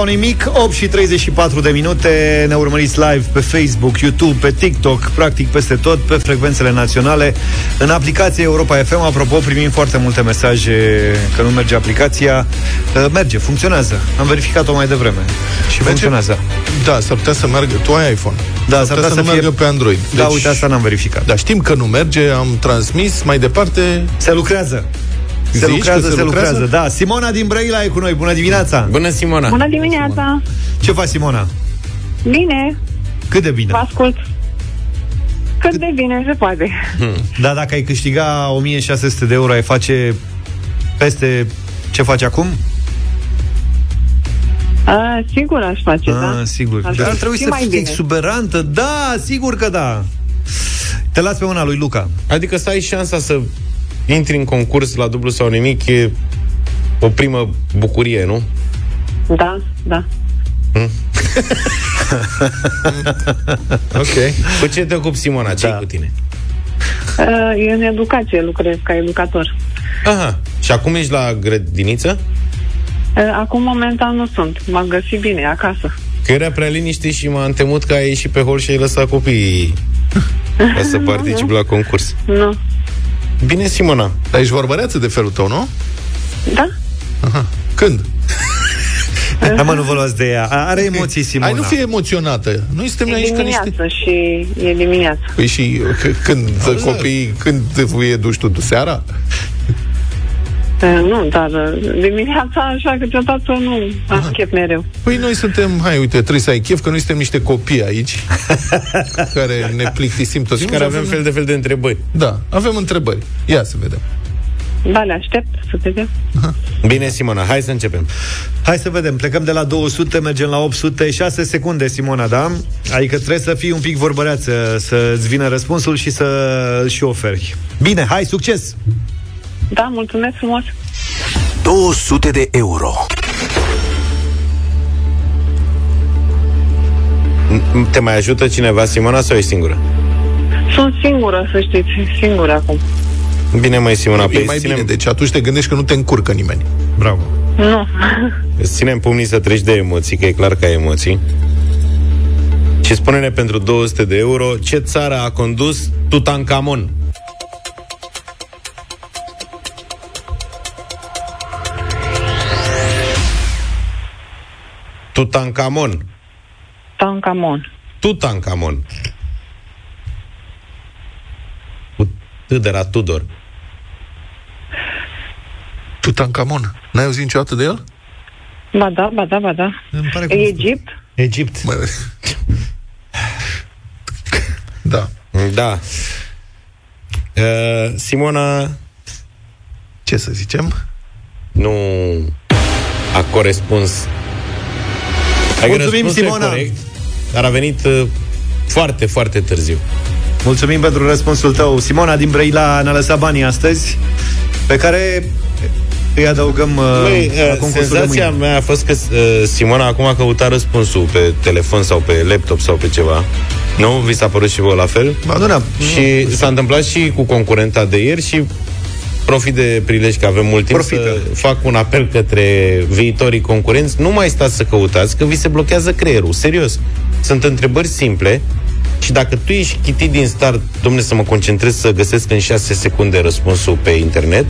sau nimic, 8 și 34 de minute Ne urmăriți live pe Facebook, YouTube, pe TikTok Practic peste tot, pe frecvențele naționale În aplicația Europa FM Apropo, primim foarte multe mesaje Că nu merge aplicația Uh, Merge, funcționează Am verificat-o mai devreme Și funcționează Da, s-ar putea să meargă. Tu ai iPhone. Da, s-ar putea să, să nu fie- meargă pe Android. Da, uite, asta n-am verificat Da, știm că nu merge, am transmis mai departe. Se lucrează se Zici lucrează, că se, lucrează? Da, Simona din Brăila e cu noi. Bună dimineața! Bună, Simona! Bună dimineața! Ce faci, Simona? Bine, Cât de bine? vă ascult. Cât de bine se poate. Da, dacă ai câștiga 1600 de euro, ai face peste ce faci acum? A, sigur aș face, da. Ah, sigur. Aș Dar ar fi trebui și să mai fii bine. exuberantă. Da, sigur că da. Te las pe una lui Luca. Adică să ai șansa să intri în concurs la dublu sau nimic e o primă bucurie, nu? Da, da. ok. Cu ce te ocupi, Simona? ce da. cu tine? A, Eu în educație lucrez ca educator. Aha. Și acum ești la grădiniță? A, Acum momentan nu sunt. M-am găsit bine acasă. Că era prea liniște și m-am temut că ai ieșit pe hol și ai lăsat copiii ca să participi la concurs. Nu. Bine, Simona. Dar ești vorbăreață de felul tău, nu? Da? Aha. Când? Hai mă, nu vă luați de ea. Are emoții, Simona. Ai nu fi emoționată. Noi suntem E aici ca niște... dimineață și e dimineață. Păi și c- când copiii, când îi duci tu seara? A, Nu, dar a, dimineața așa câteodată nu am chef mereu. Păi noi suntem, hai uite, trebuie să ai chef că noi suntem niște copii aici care ne plictisim tot Și timpul care avem fel de fel de întrebări. Da, avem întrebări. Ia să vedem. Da, le aștept să vedem. Bine, Simona, hai să începem. Hai să vedem, plecăm de la 200, mergem la 800, 6 secunde, Simona, da? Adică trebuie să fii un pic vorbăreață, să-ți vină răspunsul și să îl și oferi. Bine, hai, succes! Da, mulțumesc frumos. 200 de euro. Te mai ajută cineva, Simona, sau ești singură? Sunt singură, să știți, singură acum. Bine, mai Simona, E pe mai ținem, bine, deci atunci te gândești că nu te încurcă nimeni. Bravo! Nu. îți ținem pumnii să treci de emoții, că e clar că ai emoții. Și spune-ne pentru 200 de euro ce țară a condus Tutankamon. Tutankamon. Tancamon. Tutankamon. Cu T de la Tudor. Tutankamon. N-ai auzit niciodată de el? Ba da, ba da, ba da. Îmi pare E Egipt? Egipt. Mă... da. Da. Uh, Simona Ce să zicem? nu a corespuns. Adică Mulțumim, răspunsul e Simona. Corect, dar a venit uh, foarte, foarte târziu. Mulțumim pentru răspunsul tău. Simona din Brăila ne-a lăsat banii astăzi, pe care îi adăugăm uh, Băi, la uh, concursul de senzația mâine. mea a fost că uh, Simona acum a căutat răspunsul pe telefon sau pe laptop sau pe ceva. Nu? Vi s-a părut și vouă la fel? Ba, nu, da. Și s-a întâmplat și cu concurenta de ieri și profit de prilej că avem mult timp Profită. să fac un apel către viitorii concurenți. Nu mai stați să căutați, că vi se blochează creierul. Serios. Sunt întrebări simple și dacă tu ești chitit din start, domne, să mă concentrez să găsesc în 6 secunde răspunsul pe internet,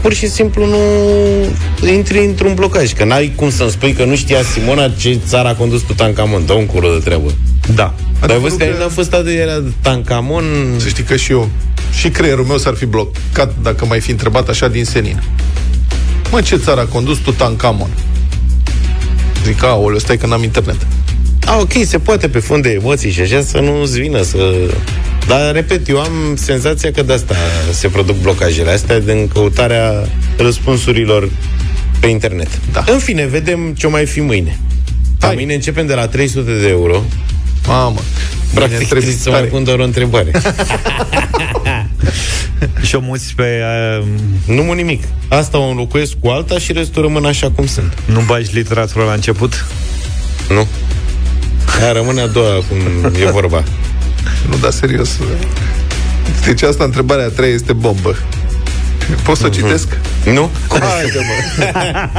pur și simplu nu intri într-un blocaj. Că n-ai cum să-mi spui că nu știa Simona ce țară a condus Tutankamon. Dă un culo de treabă. Da. Dar ai văzut că că- n-a fost atât de era Tutankamon... Să știi că și eu, și creierul meu s-ar fi blocat dacă mai fi întrebat așa din senin. Mă, ce țară a condus Tutankamon? Zic, aoleu, stai că n-am internet. A, ok, se poate pe fond de emoții și așa să nu-ți vină să... Dar, repet, eu am senzația că de asta se produc blocajele astea din căutarea răspunsurilor pe internet. Da. În fine, vedem ce o mai fi mâine. Hai. Mâine începem de la 300 de euro. Mamă. Practic, Bine, trebuie să mai tare. pun doar o întrebare. Și o muți pe... Uh, nu mă nimic. Asta o înlocuiesc cu alta și restul rămân așa cum sunt. nu bagi literatura la început? Nu? Aia rămâne a doua, cum e vorba. Nu, da, serios. Deci asta, întrebarea a treia, este bombă. Pot să citesc? Nu? Haide, mă.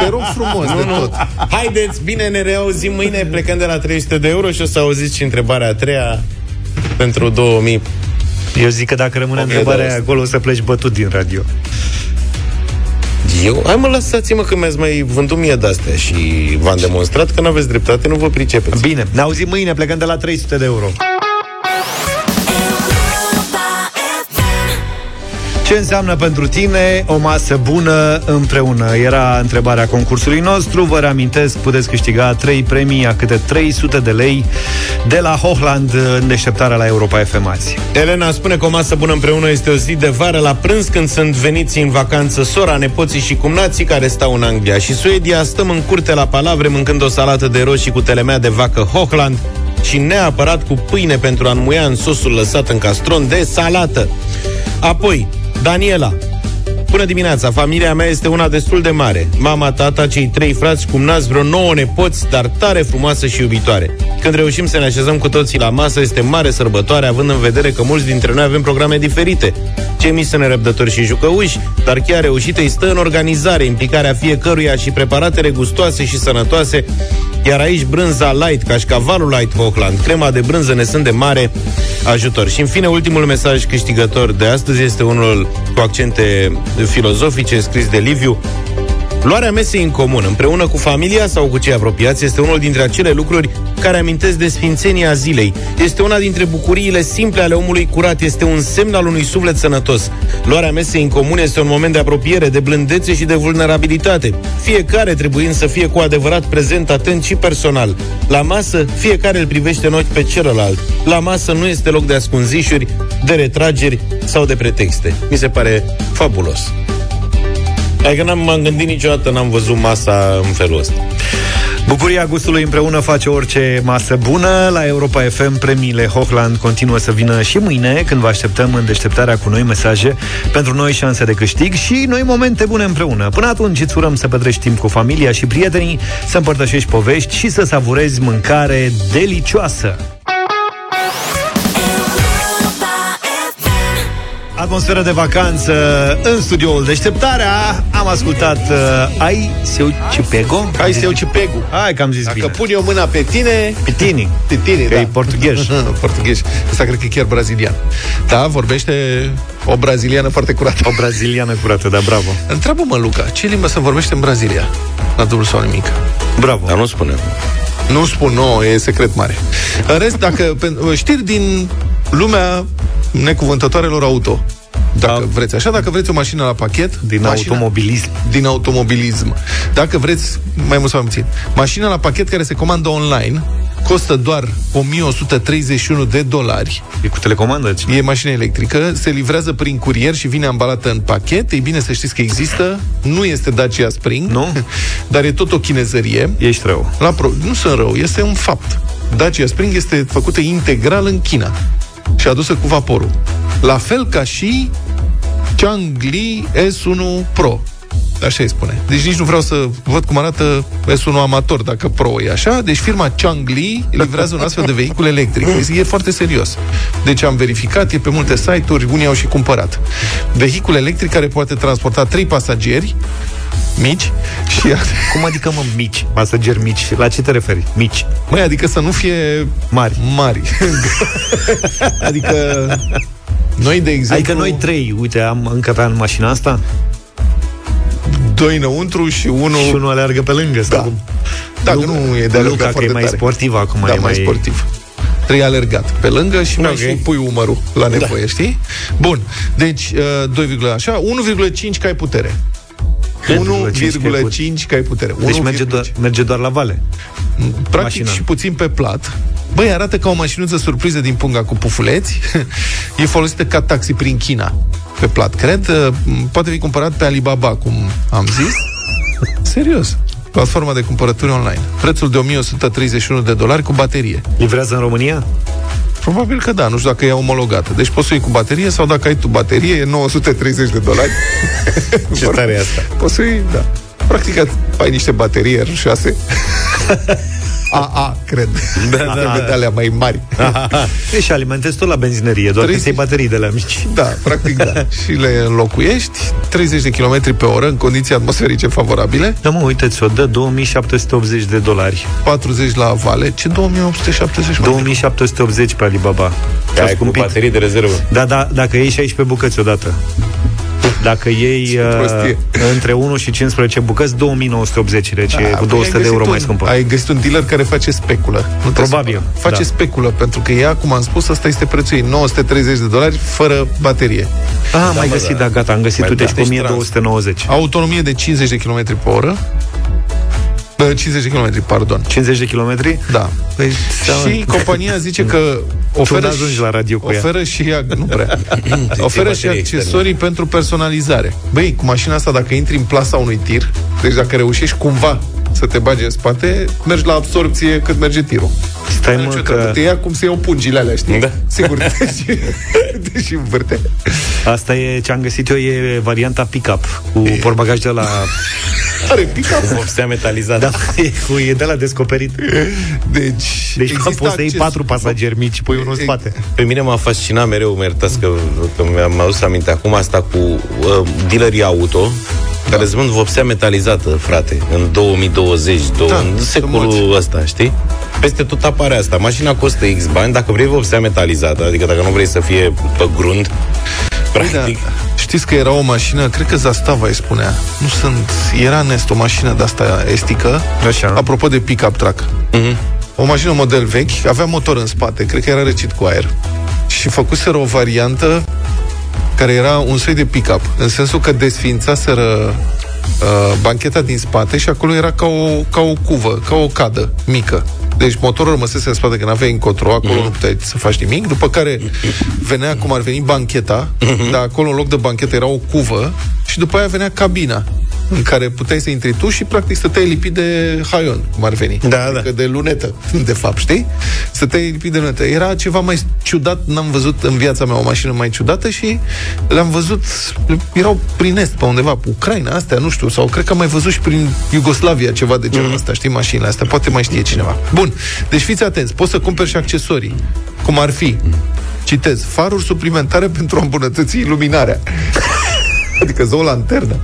Te rog frumos de tot. Haideți, bine, ne reauzim mâine plecăm de la 300 de euro și o să auziți și întrebarea a treia pentru 2000. Eu zic că dacă rămâne întrebarea aia acolo, o să pleci bătut din radio. Eu? Hai mă, lăsați-mă că mi-ați mai vândut mie de-astea și v-am demonstrat că nu aveți dreptate, nu vă pricepeți. Bine, ne auzim mâine, plecăm de la 300 de euro. Ce înseamnă pentru tine o masă bună împreună? Era întrebarea concursului nostru. Vă reamintesc, puteți câștiga 3 premii a câte 300 de lei de la Hochland în deșteptarea la Europa FM azi. Elena spune că o masă bună împreună este o zi de vară la prânz când sunt veniți în vacanță sora, nepoții și cumnații care stau în Anglia și Suedia. Stăm în curte la palavre mâncând o salată de roșii cu telemea de vacă Hochland și neapărat cu pâine pentru a înmuia în sosul lăsat în castron de salată. Apoi, Daniela. Bună dimineața, familia mea este una destul de mare. Mama, tata, cei trei frați, cumnați, vreo nouă nepoți, dar tare frumoasă și iubitoare. Când reușim să ne așezăm cu toții la masă, este mare sărbătoare, având în vedere că mulți dintre noi avem programe diferite. Cei mici sunt nerăbdători și jucăuși, dar chiar reușite îi stă în organizare, implicarea fiecăruia și preparatele gustoase și sănătoase, iar aici brânza light, cașcavalul light Hochland, crema de brânză ne sunt de mare ajutor. Și în fine, ultimul mesaj câștigător de astăzi este unul cu accente filozofice, scris de Liviu. Luarea mesei în comun, împreună cu familia sau cu cei apropiați, este unul dintre acele lucruri care amintesc de sfințenia zilei. Este una dintre bucuriile simple ale omului curat, este un semn al unui suflet sănătos. Luarea mesei în comun este un moment de apropiere, de blândețe și de vulnerabilitate. Fiecare trebuind să fie cu adevărat prezent, atent și personal. La masă, fiecare îl privește în ochi pe celălalt. La masă nu este loc de ascunzișuri, de retrageri sau de pretexte. Mi se pare fabulos. Adică n-am m-am gândit niciodată, n-am văzut masa în felul ăsta. Bucuria gustului împreună face orice masă bună. La Europa FM premiile Hochland continuă să vină și mâine, când vă așteptăm în deșteptarea cu noi mesaje pentru noi șanse de câștig și noi momente bune împreună. Până atunci îți urăm să petreci timp cu familia și prietenii, să împărtășești povești și să savurezi mâncare delicioasă. Atmosferă de vacanță în studioul Deșteptarea Am ascultat uh, Ai Seu Cipego? Hai să iau cipegu. Hai că am zis Dacă bine pun eu mâna pe tine... Pe tine Pe tine, Că da. e portughez portughez. Asta cred că e chiar brazilian. Da, vorbește o braziliană foarte curată. O braziliană curată, da, bravo Întreabă-mă, Luca, ce limbă se vorbește în Brazilia? La dublu sau nimic? Bravo Dar nu spune. Nu spun, nu, e secret mare. În rest, dacă pen- știri din lumea necuvântătoarelor auto, dacă Da. vreți așa, dacă vreți o mașină la pachet, Din mașina, automobilism din automobilism. Dacă vreți, mai mult sau mai puțin, mașina la pachet care se comandă online costă doar 1131 de dolari. E cu telecomandă cine? E mașină electrică, se livrează prin curier și vine ambalată în pachet. Ei bine să știți că există, nu este Dacia Spring, Nu? dar e tot o chinezărie. Ești rău La pro... Nu sunt rău, este un fapt. Dacia Spring este făcută integral în China și adusă cu vaporul. La fel ca și Changli S1 Pro. Așa îi spune. Deci nici nu vreau să văd cum arată S1 amator, dacă Pro e așa. Deci firma Changli livrează un astfel de vehicul electric. Deci e foarte serios. Deci am verificat, e pe multe site-uri, unii au și cumpărat. Vehicul electric care poate transporta trei pasageri mici și Cum adică, mă, mici? Pasageri mici La ce te referi? Mici Măi, adică să nu fie Mari mari. adică noi, de exemplu, Adică noi trei, uite, am încă pe în mașina asta doi înăuntru și unul... Și unul aleargă pe lângă sau Da. cum? Dacă Luca- nu e de alergat Luca, că foarte e mai tare. sportiv acum Da, e mai mai- sportiv. Trebuie alergat pe lângă și mai Ok. și pui umărul la nevoie, știi? Bun, deci uh, 2, așa, 1,5 cai putere. 1,5 cai putere. Deci merge 1,5. doar, merge doar la vale Practic mașina. și puțin pe plat. Băi, arată ca o mașinuță surpriză din punga cu pufuleți. e folosită ca taxi prin China. Pe plat, cred. Uh, Poate fi cumpărat pe Alibaba, cum am zis. Serios. Platforma de cumpărături online. Prețul de 1131 de dolari cu baterie. Livrează în România? Probabil că da, nu știu dacă e omologată. Deci poți să o iei cu baterie sau dacă ai tu baterie, e 930 de dolari. Ce tare e asta. Poți să o iei, da. Practic ai niște baterii R6 AA, cred. Da, da, Trebuie de alea mai mari. Deci și alimentezi tot la benzinărie, doar că 30. ți baterii de la mici. Da, practic da. Și le înlocuiești 30 de km pe oră în condiții atmosferice favorabile, Da, mă, uite, ți-o dă 2780 de dolari. 40 la vale. Ce 2870? mă? 2780 pe Alibaba. S-a Ai cu scumpit. baterii de rezervă. Da, da, dacă iei 16 bucăți odată. Dacă iei Ce uh, prostie. între 1 și 15 bucăți, 2980, deci e Da, cu păi 200 ai de euro găsit mai un- scumpă. Ai găsit un dealer care face speculă. Nu te Probabil, supăra. Face da. speculă, pentru că ea, cum am spus, asta este prețul ei, 930 de dolari, fără baterie. Ah, am mai mă, găsit, da. da, gata, am găsit, Mai uite, da. și cu Deci 1290. Autonomie de 50 de km pe oră. Bă, 50 de km, pardon. 50 de kilometri? Da. Păi, Și compania zice că oferă, unde ajungi și- la radio cu ea? oferă și ea, nu prea, oferă și baterii accesorii pentru personalizare. Băi, cu mașina asta, dacă intri în plasa unui tir, deci dacă reușești cumva să te bagi în spate, mergi la absorpție cât merge tirul. Stai mă că... Te ia cum să iau pungile alea, știi? Da. Sigur, deși, deși învârte. Asta e ce am găsit eu, e varianta pick-up cu e... porbagaj de la... Are pick-up? Obstea metalizată. Da, e, cu, e de la descoperit. Deci, deci poți să iei patru pasageri mici, pui unul în spate. Pe mine m-a fascinat mereu, mă că, că mi-am adus aminte acum asta cu uh, dealerii auto, da. care îți vând vopsea metalizată, frate, în 2002 20, da, secolul ăsta, știi? Peste tot apare asta. Mașina costă X bani, dacă vrei vopsea metalizată, adică dacă nu vrei să fie pe grund, păi da, practic... Da. Știți că era o mașină, cred că Zastava îi spunea. Nu sunt, era în o mașină de asta estică. Așa. Apropo de pick-up truck. Mm-hmm. O mașină model vechi, avea motor în spate, cred că era recit cu aer. Și făcuseră o variantă care era un soi de pick-up, în sensul că desfințaseră uh, bancheta din spate și acolo era ca o, ca o cuvă, ca o cadă mică. Deci motorul rămăsese în spate, că n-aveai încotro, acolo Mhm. nu puteai să faci nimic, după care venea cum ar veni bancheta, Mhm. dar acolo în loc de banchetă era o cuvă și după aia venea cabina în care puteai să intri tu și practic stăteai lipit de haion, cum ar veni. Da, adică da. de lunetă, de fapt, știi? Stăteai lipit de lunetă. Era ceva mai ciudat, n-am văzut în viața mea o mașină mai ciudată și le-am văzut, erau prin est, pe undeva, pe Ucraina, astea, nu știu, sau cred că am mai văzut și prin Iugoslavia ceva de genul ăsta, știi, mașinile astea, poate mai știe cineva. Bun, deci fiți atenți, poți să cumperi și accesorii, cum ar fi, citez, faruri suplimentare pentru a îmbunătăți iluminarea. Adică zău o lanternă.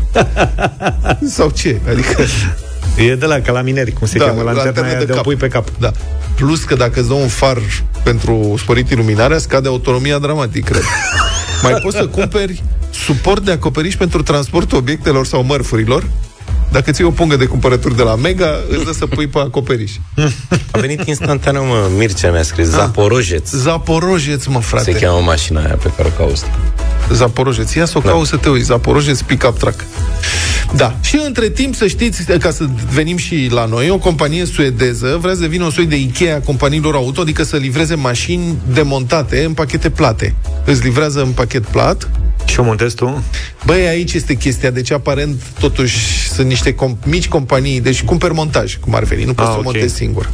Sau ce? Adică E de la calamineri, cum se Da, cheamă, lanterna lanterne aia de de, o cap. pui pe cap. Da. Plus că dacă îți dă un far pentru sporit iluminarea, scade autonomia dramatic, cred. Mai poți să cumperi suport de acoperiș pentru transportul obiectelor sau mărfurilor. Dacă ții o pungă de cumpărături de la Mega, îți dă să pui pe acoperiș. a venit instantaneu, mă, Mircea mi-a scris, Zaporojeț. Zaporojeț, mă, frate. Se cheamă mașina aia pe care o cauți. Zaporojeț. Ia să o Da. cauți să te uiți. Zaporojeț pick-up truck. Da. Și între timp, să știți, ca să venim și la noi, o companie suedeză vrea să devină o soi de Ikea a companiilor auto, adică să livreze mașini demontate în pachete plate. Îți livrează în pachet plat. Și o montezi tu? Băi, aici este chestia. Deci, aparent, totuși, sunt niște com- mici companii, deci cumperi montaj, cum ar veni. Nu poți Ah, să ok. montezi singur.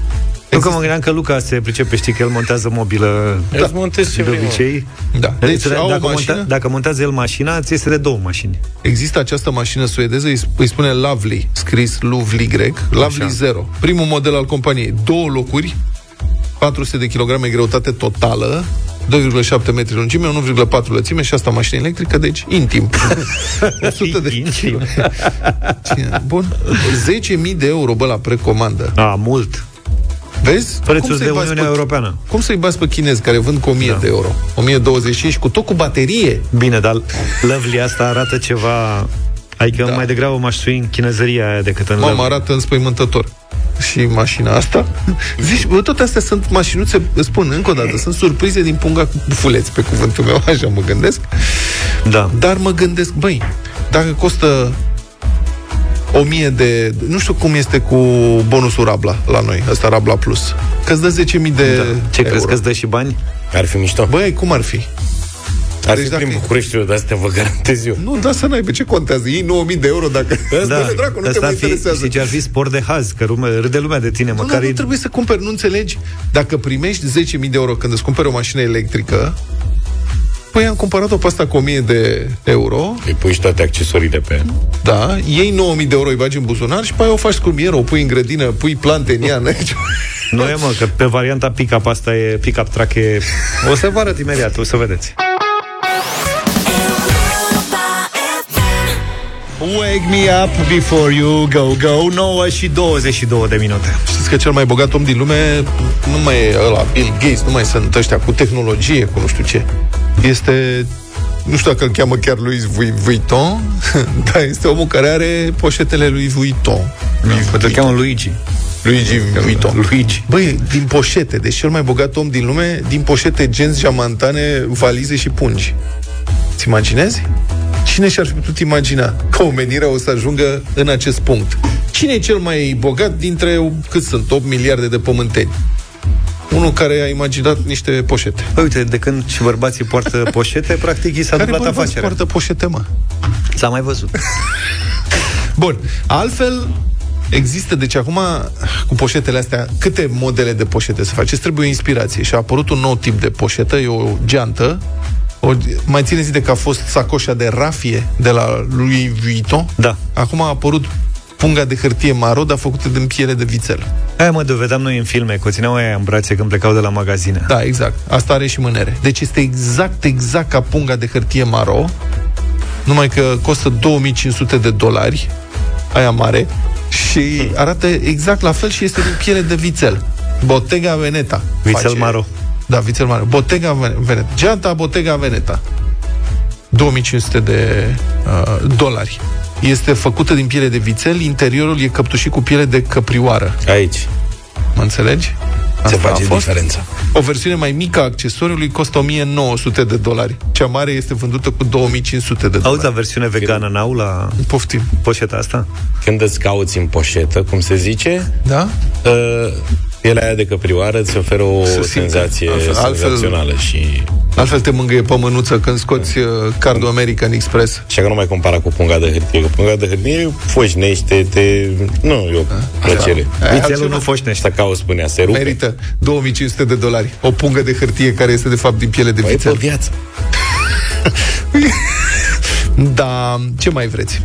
Eu că mă gândeam că Luca se pricepe, știi că el montează mobilă Da. Îți montezi ce de vrei, mă. obicei. Da. Deci, Deci, au o dacă, mașină... monta, dacă montează el mașina, ți este de două mașini. Există această mașină suedeză, îi, sp- îi spune Lovely, scris Lovely grec, Lovely Așa. 0. Primul model al companiei, două locuri, 400 de kilograme greutate totală, 2,7 metri lungime, 1,4 lățime și asta mașină electrică, deci intim. 100 de Intim. Cine? Bun. 10.000 de euro, bă, la precomandă. A, mult. Vezi? Prețul Cum să-i de bați Uniunea pe- Europeană. Cum să-i bați pe chinezi care vând cu 1000 Da. de euro? 1025 cu tot cu baterie. Bine, dar Lovely asta arată ceva... Adică Da. mai degrabă m-aș sui în chinezăria aia decât în Mă, Lovely. arată înspăimântător. Și mașina asta Zici, bă, toate astea sunt mașinuțe Îți spun încă o dată, sunt surprize din punga cu bufuleți Pe cuvântul meu, așa mă gândesc Da. Dar mă gândesc, băi Dacă costă o mie de... Nu știu cum este cu bonusul Rabla la noi, ăsta Rabla Plus. Că îți dă 10.000 de da. Ce euro. crezi că îți dă și bani? Ar fi mișto. Băi, cum ar fi? Ar deci fi dacă- prin Bucureștiul de astea, vă garantez eu. Nu, da să n-ai, ce contează? Iei 9.000 de euro dacă... Da, dracu, nu te Asta mai ar fi, interesează. știi ce ar fi sport de haz, că rume, râde lumea de tine, Nu, măcar nu, nu e- trebuie să cumperi, nu înțelegi? Dacă primești 10.000 de euro când îți cumperi o mașină electrică, Păi am cumpărat-o pe asta cu 1000 de euro. Îi pui și toate accesoriile pe ea. Da, iei 9000 de euro, îi bagi în buzunar și pe aia o faci cu mier, o pui în grădină, pui plante în ea. n-ai ce- Nu e, mă, că pe varianta pick-up asta e pick-up track e... O să vă arăt imediat, o să vedeți. Wake me up before you go, go 9 și 22 de minute Știți că cel mai bogat om din lume nu mai e ăla, Bill Gates, nu mai sunt ăștia cu tehnologie, cu nu știu ce. Este nu știu dacă îl cheamă chiar Louis Vu- Vuitton, dar este omul care are poșetele lui Vuitton. Lui Îl cheamă Luigi Luigi Vuitton. Luigi Băi, din poșete, deci cel mai bogat om din lume, din poșete, genți, geamantane, valize și pungi. Ți imaginezi? Cine și-ar fi putut imagina că omenirea o să ajungă în acest punct? Cine e cel mai bogat dintre, cât sunt, 8 miliarde de pământeni? Unul care a imaginat niște poșete. Păi uite, de când și bărbații poartă poșete Practic i s-a Care dublat bărbați afacerea poartă poșete, mă? S-a mai văzut Bun, altfel Există, deci acum, cu poșetele astea, câte modele de poșete să faceți? Trebuie o inspirație. Și a apărut un nou tip de poșetă, e o geantă. O, mai țineți de că a fost sacoșa de rafie de la Louis Vuitton? Da. Acum a apărut punga de hârtie maro, dar făcută din piele de vițel. Aia mă dovedeam noi în filme Că o țineau aia în brațe când plecau de la magazine Da, exact. Asta are și mânere. Deci este exact, exact ca punga de hârtie maro, numai că costă 2500 de dolari, aia mare, și arată exact la fel și este din piele de vițel. Bottega Veneta. Vițel maro. Da, vițel maro. Bottega Ven- Veneta. Geanta Bottega Veneta. 2500 de uh, dolari. Este făcută din piele de vițel, interiorul e căptușit cu piele de căprioară. Aici. Mă înțelegi? Se Asta face a fost. diferența. O versiune mai mică a accesoriului costă 1900 de dolari. Cea mare este vândută cu 2500 de Auzi dolari. la versiune vegană n-au la Poftim. poșeta asta? Când îți cauți în poșetă, cum se zice, Da? uh, pielea aia de căprioară îți oferă o Se simte. senzație Altfel- altfel- senzațională și... Altfel te mângâie pe mânuță când scoți uh, cardul American Express. Și că nu mai compara cu punga de hârtie, că punga de hârtie foșnește, te... Nu, e o plăcere. Aia Vițelul altceva. nu foșnește Asta ca o spunea, se rupe. Merită 2500 de dolari. O pungă de hârtie care este de fapt din piele de Păi, pe vițel. viață. Da, ce mai vreți?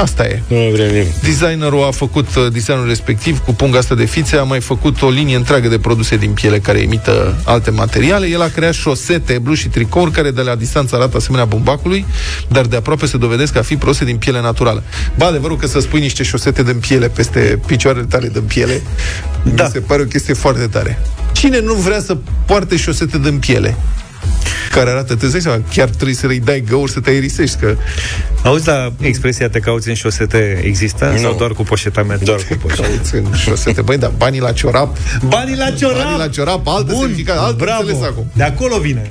Asta e. Nu mai vrem nimic. Designerul a făcut uh, designul respectiv cu punga asta de fițe, a mai făcut o linie întreagă de produse din piele care imită alte materiale. El a creat șosete, bluși și tricouri care de la distanță arată asemenea bumbacului, dar de aproape se dovedesc a fi produse din piele naturală. Ba, adevărul că să spui niște șosete din piele peste picioarele tale din piele, da. mi se pare o chestie foarte tare. Cine nu vrea să poarte șosete din piele? Care arată, te dai seama, chiar trebuie să le dai găuri să te aerisești, că Auzi la expresia te cauți în șosete există? Nu. Sau doar cu poșeta mea? Doar cu poșetă. cauți în șosete. Băi, dar banii la ciorap, Banii la ciorap! banii la ciorap, altă Bun, semnificație, altă bravo! înțeles acum. De acolo vine.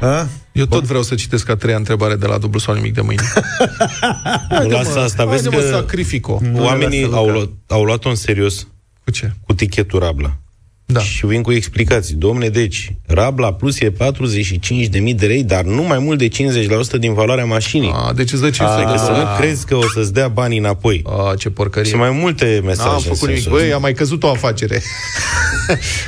A? Eu tot vreau să citesc a treia întrebare de la dublu sau nimic de mâine. Nu lasă asta, vezi Haide, mă, că sacrifico. oamenii lasă au, Luca. luat, au luat-o în serios Cu ce? cu tichetul Rabla. Da. Și vin cu explicații. Domne, deci, Rabla Plus e 45.000 de lei, dar nu mai mult de 50% din valoarea mașinii. A, deci îți dă 500 Adică de să dolari. nu crezi că o să-ți dea banii înapoi. A, ce porcărie. Și mai multe mesaje N-am în făcut nimic. sensul ăsta. Băi, a mai căzut o afacere.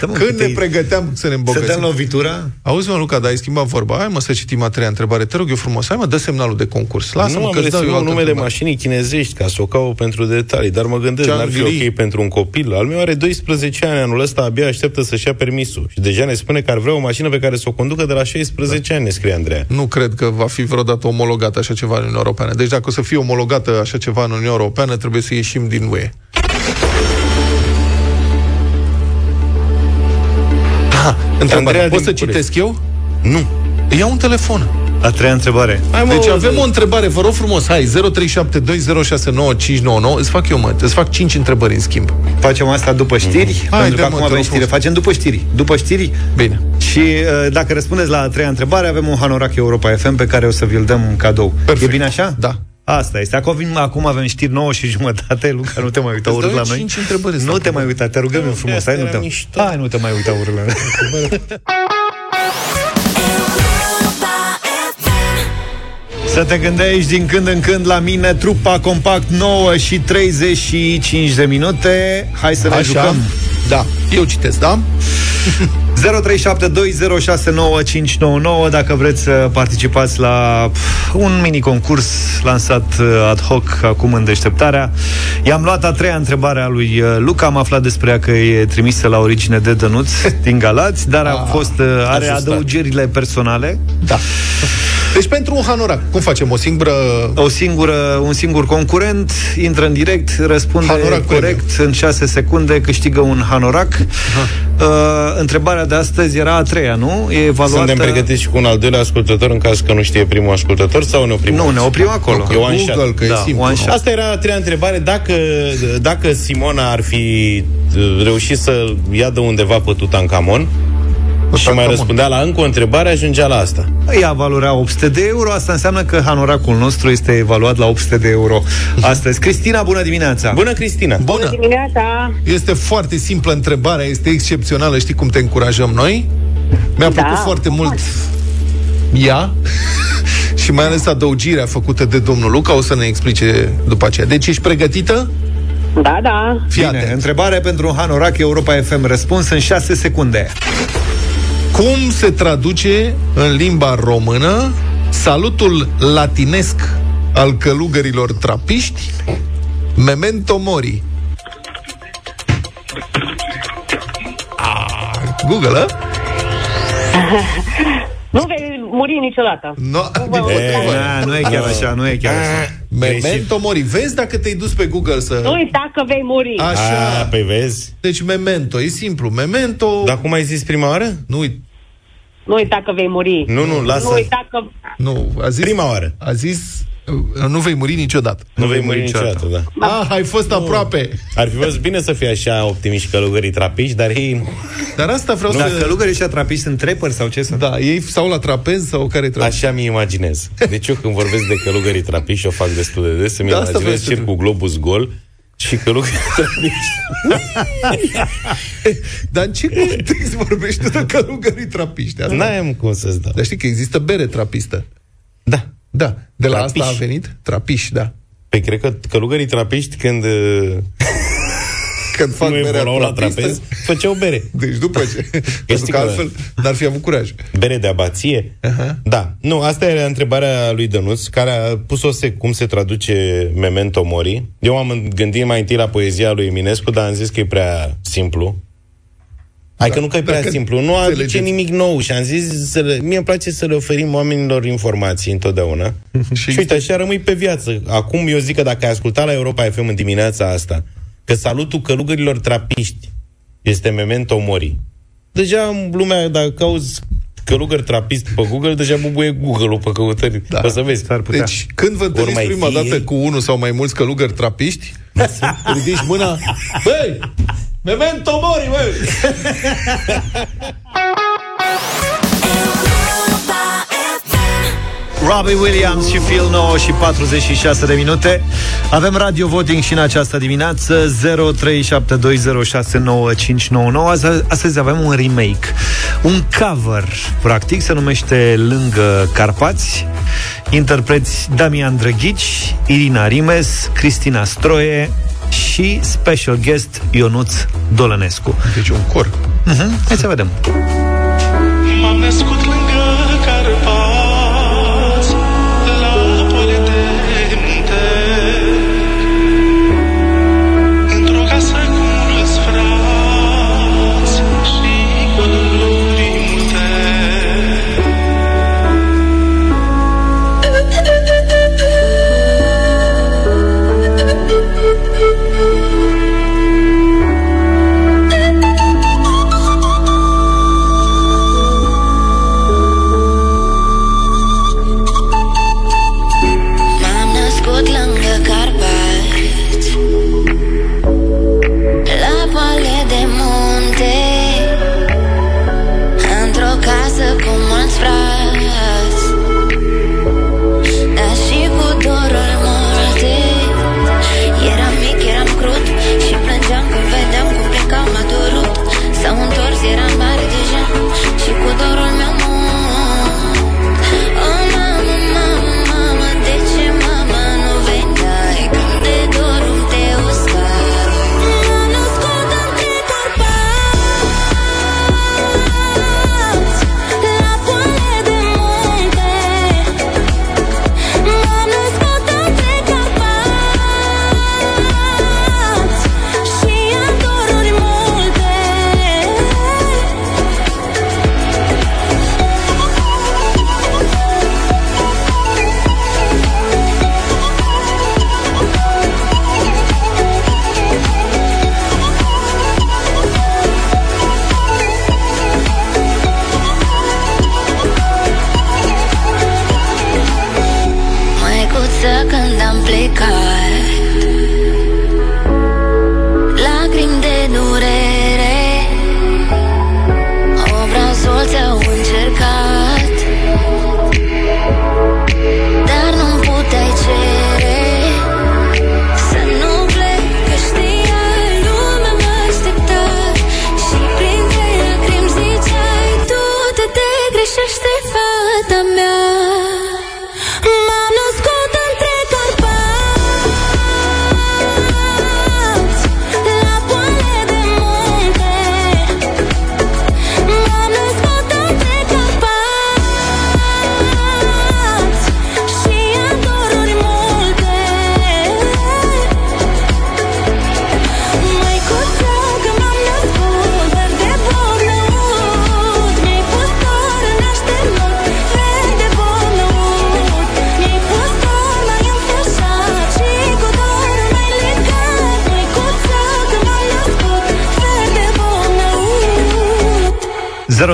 Da, mă, Când ne te- pregăteam să ne Să dăm îmbogățim. lovitura? Auzi, mă, Luca, dar ai schimbat vorba. Hai, mă, să citim a treia întrebare. Te rog eu frumos. Hai, mă, dă semnalul de concurs. Lasă-mă nu am că-ți dau eu reținut altă numele întrebare. mașinii chinezești ca să o caut pentru detalii, dar mă gândesc, Cean n-ar fi Vili. ok pentru un copil. Al meu are 12 ani, anul ăsta abia așteaptă să-și ia permisul. Și deja ne spune că ar vrea o mașină pe care să o conducă de la 16 ani, ne scrie Andreea. Nu cred că va fi vreodată omologată așa ceva în Uniunea Europeană. Deci dacă o să fie omologată așa ceva în Uniunea Europeană, trebuie să ieșim din UE. Ha, întrebare. Andreea Pot din să București. citesc eu? Nu. Ia un telefon. A treia întrebare. Hai, mă, Deci o- avem o întrebare, vă rog frumos, hai, 0372069599, îți fac eu, mă, îți fac 5 întrebări în schimb. Facem asta după știri, Hai, pentru că dă-mă, acum te avem rog știri. frumos. Facem după știri. După știri Bine. și uh, dacă răspundeți la a treia întrebare, avem un Hanorac Europa FM pe care o să vi-l dăm cadou. Perfect. E bine așa? Da. Asta este. Acum, acum avem știri 9 și jumătate. Luca, nu te mai uita Îți urât dau la noi. cinci întrebări, Nu stau te cu mai uita, te rugăm eu frumos. asta Hai, nu era te, mișto. hai, nu te mai uita urât la noi. Să te gândești din când în când la mine Trupa Compact 9 și 35 de minute Hai să ne Așa. jucăm Da. Eu citesc, da? 0372069599 dacă vreți să participați la un mini concurs lansat uh, ad hoc acum în deșteptarea. I-am luat a treia întrebare a lui uh, Luca, am aflat despre ea că e trimisă la origine de Dănuț din Galați, dar a Ah, fost uh, are ajustat. adăugirile personale. Da. Deci pentru un hanorac, cum facem? O singură... O singură, un singur concurent intră în direct, răspunde Hanorac corect în 6 secunde, câștigă un hanorac. Uh, întrebarea de astăzi era a treia, nu? E evaluată... Suntem pregătiți și cu un al doilea ascultător în caz că nu știe primul ascultător sau ne oprim? Nu, aici? ne oprim acolo. E one shot. Google, că e Da, simplu. one shot. Asta era a treia întrebare. Dacă, dacă Simona ar fi uh, reușit să ia de undeva pe Tutankamon și mai Tutankamon. răspundea la încă o întrebare, ajungea la asta. Ea valorea 800 de euro, asta înseamnă că hanoracul nostru este evaluat la 800 de euro astăzi. Cristina, bună dimineața! Bună, Cristina! Bună! Dimineața. Este foarte simplă întrebarea, este excepțională, știi cum te încurajăm noi? Mi-a Da. plăcut foarte mult ea și mai ales adăugirea făcută de domnul Luca, o să ne explice după aceea. Deci ești pregătită? Da, da. Fii Bine, atent. întrebare pentru un hanorac Europa FM. Răspuns în 6 secunde. Cum se traduce în limba română salutul latinesc al călugărilor trapiști Memento Mori? Ah, Google, a? Nu vei muri niciodată. No, din potrivă. Na, nu e chiar așa, nu e chiar așa. Memento Mori. Vezi dacă te-ai dus pe Google să... Nu uita că vei muri. Așa. A, păi vezi? Deci Memento, e simplu. Memento... Dar cum ai zis prima oară? Nu, uit- Nu uita că vei muri. Nu, nu, lasă. Nu uita că... nu, a zis... Prima oară. A zis... uh, Nu vei muri niciodată. Nu vei muri niciodată, da. Ah, ai fost aproape. Ar fi fost bine să fie așa optimiști călugării trapiști, dar ei... Dar asta vreau Dar să... călugării și trapiști sunt trepări sau ce sunt? Da, ei sau la trapez sau care trapez. Așa mi imaginez. Deci eu când vorbesc de călugării trapiști și o fac destul de des, să-mi Da, asta imaginez vreau să circul globus gol și călugării trapiști. Dar în ce context vorbești tu de călugării trapiști? Asta? N-am cum să-ți dau. Dar știi că există bere trapistă. Da. Da, de la Trapiș. asta a venit? Trapiș, da. Păi cred că călugării trapiști când uh, Când fac nu berea evoluau la trapistă, trapez, făceau bere. Deci după ce. Pentru știi că că- altfel n-ar fi avut curaj. Bere de abație? Aha. Da. Nu, asta era întrebarea lui Dănuț, care a pus-o se, cum se traduce Memento Mori. Eu am gândit mai întâi la poezia lui Eminescu, dar am zis că e prea simplu. Hai Da, că nu că e prea dacă simplu, nu aduce înțelegeți. nimic nou și am zis, să le, mie îmi place să le oferim oamenilor informații întotdeauna. și, și uite, așa rămâi pe viață. Acum eu zic că dacă ai ascultat la Europa FM în dimineața asta, că salutul călugărilor trapiști este Memento Mori. Deja în lumea, dacă cauzi călugări trapist pe Google, deja bubuie Google-ul pe căutări. Da. O să vezi. S-ar putea. Deci, când vă Ori întâlniți mai prima fie dată ei. cu unul sau mai mulți călugări trapiști, ridici mâna, băi, memento mori, băi! Robbie Williams și Phil 9 și 46 de minute. Avem radio voting și în această dimineață 0372069599. Azi- Astăzi avem un remake, un cover, practic, se numește Lângă Carpați. Interpreți Damian Drăghici, Irina Rimes, Cristina Stroie și special guest Ionuț Dolănescu. Deci un cor. Uh-huh. Hai să vedem.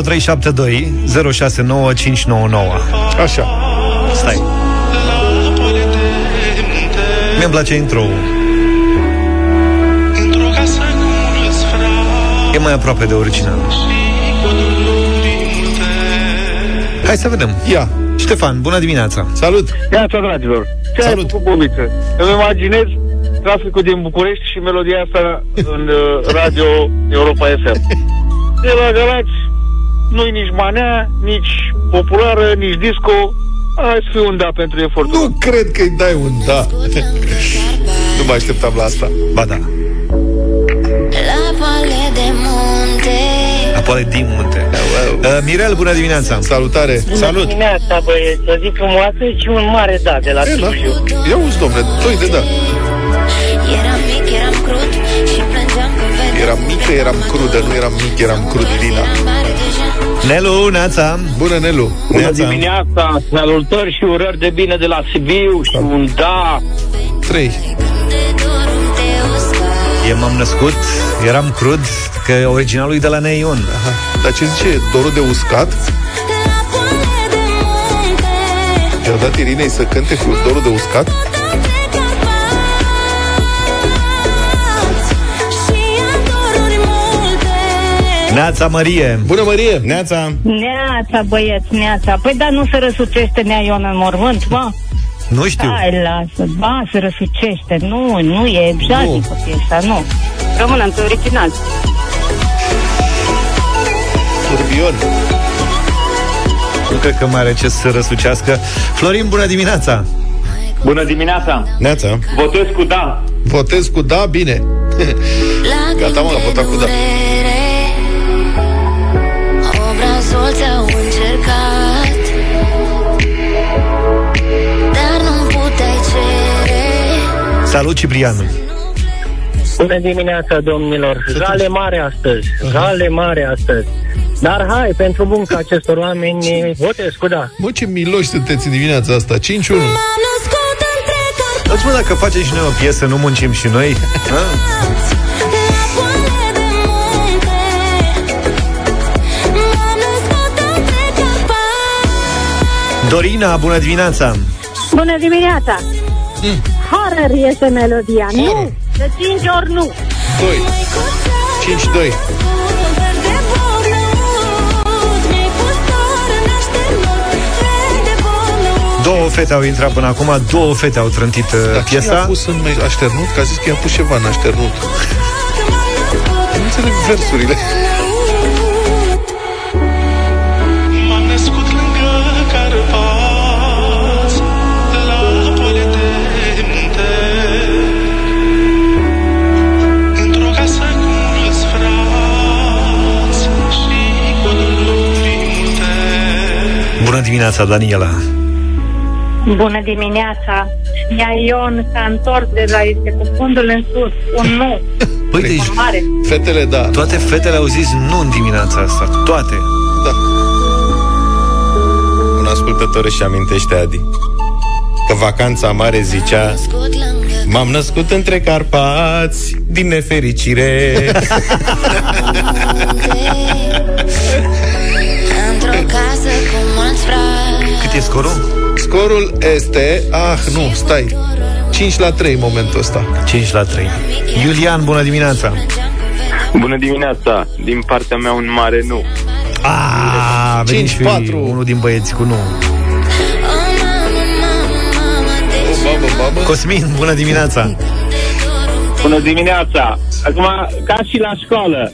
0372 069599 Așa. Stai. Mi-mi place intro Într-o casă cu mulți frați E mai aproape de original. Hai să vedem. Ia. Ștefan, bună dimineața. Salut. Neața, dragilor. Ce ai făcut, Bobiță? Îmi imaginez traficul din București și melodia asta în uh, radio Europa FM. De la Galați nu-i nici manea, nici populară, nici disco. Hai să fie un da pentru efortul. Nu cred că-i dai un da. nu mă așteptam la asta. Ba da. La poale de munte Apoi din munte. Uh, Mirel, bună dimineața. Salutare. Bună dimineața, băieți, o zi frumoasă și un mare da de la E, da. Sibiu. Ia uzi, domnule, doi de da. Eram mic, eram crud Și plângeam când vedeam Eram mică, eram crudă, nu eram mic, eram crud, Irina. Mare deja Nelu, Neața. Bună, Nelu. Bună dimineața, salutări și urări de bine de la Sibiu și un da. Trei. E m-am născut, eram crud, că originalul e de la Neion. Aha. Dar ce zice? Dorul de uscat? Ți-a dat Irinei să cânte cu dorul de uscat? Neața Mărie. Bună, Mărie! Neața. Neața, băieți, neața. Păi da, nu se răsucește nea Ion în mormânt, mă? Nu știu. Hai, lasă. Ba, se răsucește. Nu, nu e exotică piesa, nu. Rămână în original. Turbion. Nu cred că mai are ce să răsucească. Florin, bună dimineața. Bună dimineața. Neața. Votez cu da. Votez cu da, bine. Gata, mă, a votat cu da. Obrazul ți-au încercat Dar nu puteai cere Salut, Ciprian. Bună dimineața, domnilor. Jale mare astăzi. Jale mare astăzi. Dar hai, pentru munca acestor oameni, votez cu da. Mă, ce miloși sunteți în dimineața asta. 5-1. Îți mă, dacă facem și noi o piesă, nu muncim și noi? Dorina, bună dimineața. Bună dimineața! Mm. Horror este melodia, nu? De cinci ori nu. 2. 5-2. Două fete au intrat până acum, două fete au trântit uh, Dar cine piesa. a pus în me- așternut? Că a zis că i-a pus ceva în așternut. nu înțeleg versurile. Bună dimineața, Daniela. Bună dimineața! Ea Ion s-a întors de la este cu fundul în sus. Un nu. Păi, deci, Un mare. Fetele, da. toate fetele au zis nu în dimineața asta. Toate. Da. Un ascultător își amintește, Adi, că vacanța mare zicea M-am născut între Carpați Din nefericire e scorul? Scorul este... Ah, nu, stai. 5 la 3 în momentul ăsta. 5 la 3. Iulian, bună dimineața. Bună dimineața! Din partea mea un mare nu. A, a venit 5-4. și unul din băieți cu nu. Babă, babă. Cosmin, bună dimineața. Bună dimineața. Acum, ca și la școală,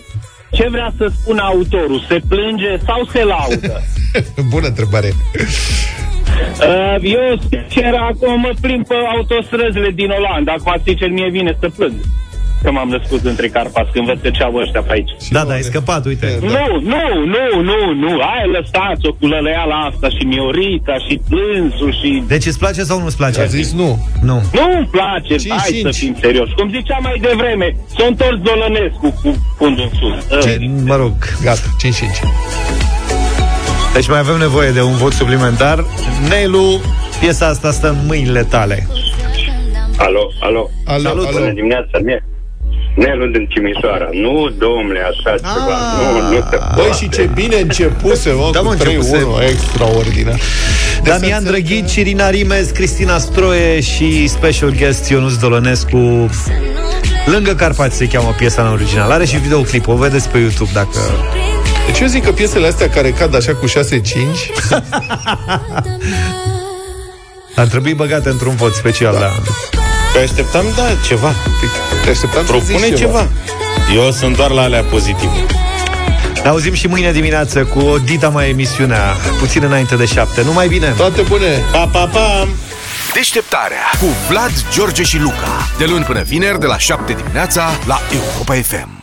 ce vrea să spună autorul? Se plânge sau se laudă? Bună întrebare. Uh, eu, sincer, acum mă plimb pe autostrăzile din Olanda. Acum, sincer, mie vine să plâng. Că m-am născut între Carpați, când văd că ceau ăștia pe aici. Da, da, ai scăpat, uite. Nu, nu, nu, nu, nu. Hai, lăsați-o cu lăleala asta și Miorita și plânsul și... Deci îți place sau nu-ți place? A zis nu. Nu. Nu-mi place, Cinci, hai cinci. să fim serios. Cum zicea mai devreme, s-a întors Dolănescu cu fundul în sus. Ce, mă rog. Gata, 5-5. Deci mai avem nevoie de un vot suplimentar. Neilu, piesa asta stă în mâinile tale. Alo, alo. Alo, Salut. alo. Bună dimineața, mie. Nelu din Timișoara. Nu, domnule, așa ceva. Nu, nu se Băi, și ce bine începuse, mă, Da, cu mă, 3-1, începuse. extraordinar. Damian Drăghici, Irina Rimes, Cristina Stroie și special guest Ionuț Dolănescu. Lângă Carpați se cheamă piesa în original. Are și videoclip, o vedeți pe YouTube dacă... Deci eu zic că piesele astea care cad așa cu 6-5 Ar trebui băgate într-un vot special, da. Păi așteptam, da, ceva. Te așteptam să Propune zici ceva. ceva. Eu sunt doar la alea pozitive. Ne auzim și mâine dimineață cu o dita mai emisiunea, puțin înainte de șapte. Numai bine! Toate bune! Pa, pa, pa! Deșteptarea cu Vlad, George și Luca. De luni până vineri, de la 7 dimineața, la Europa FM.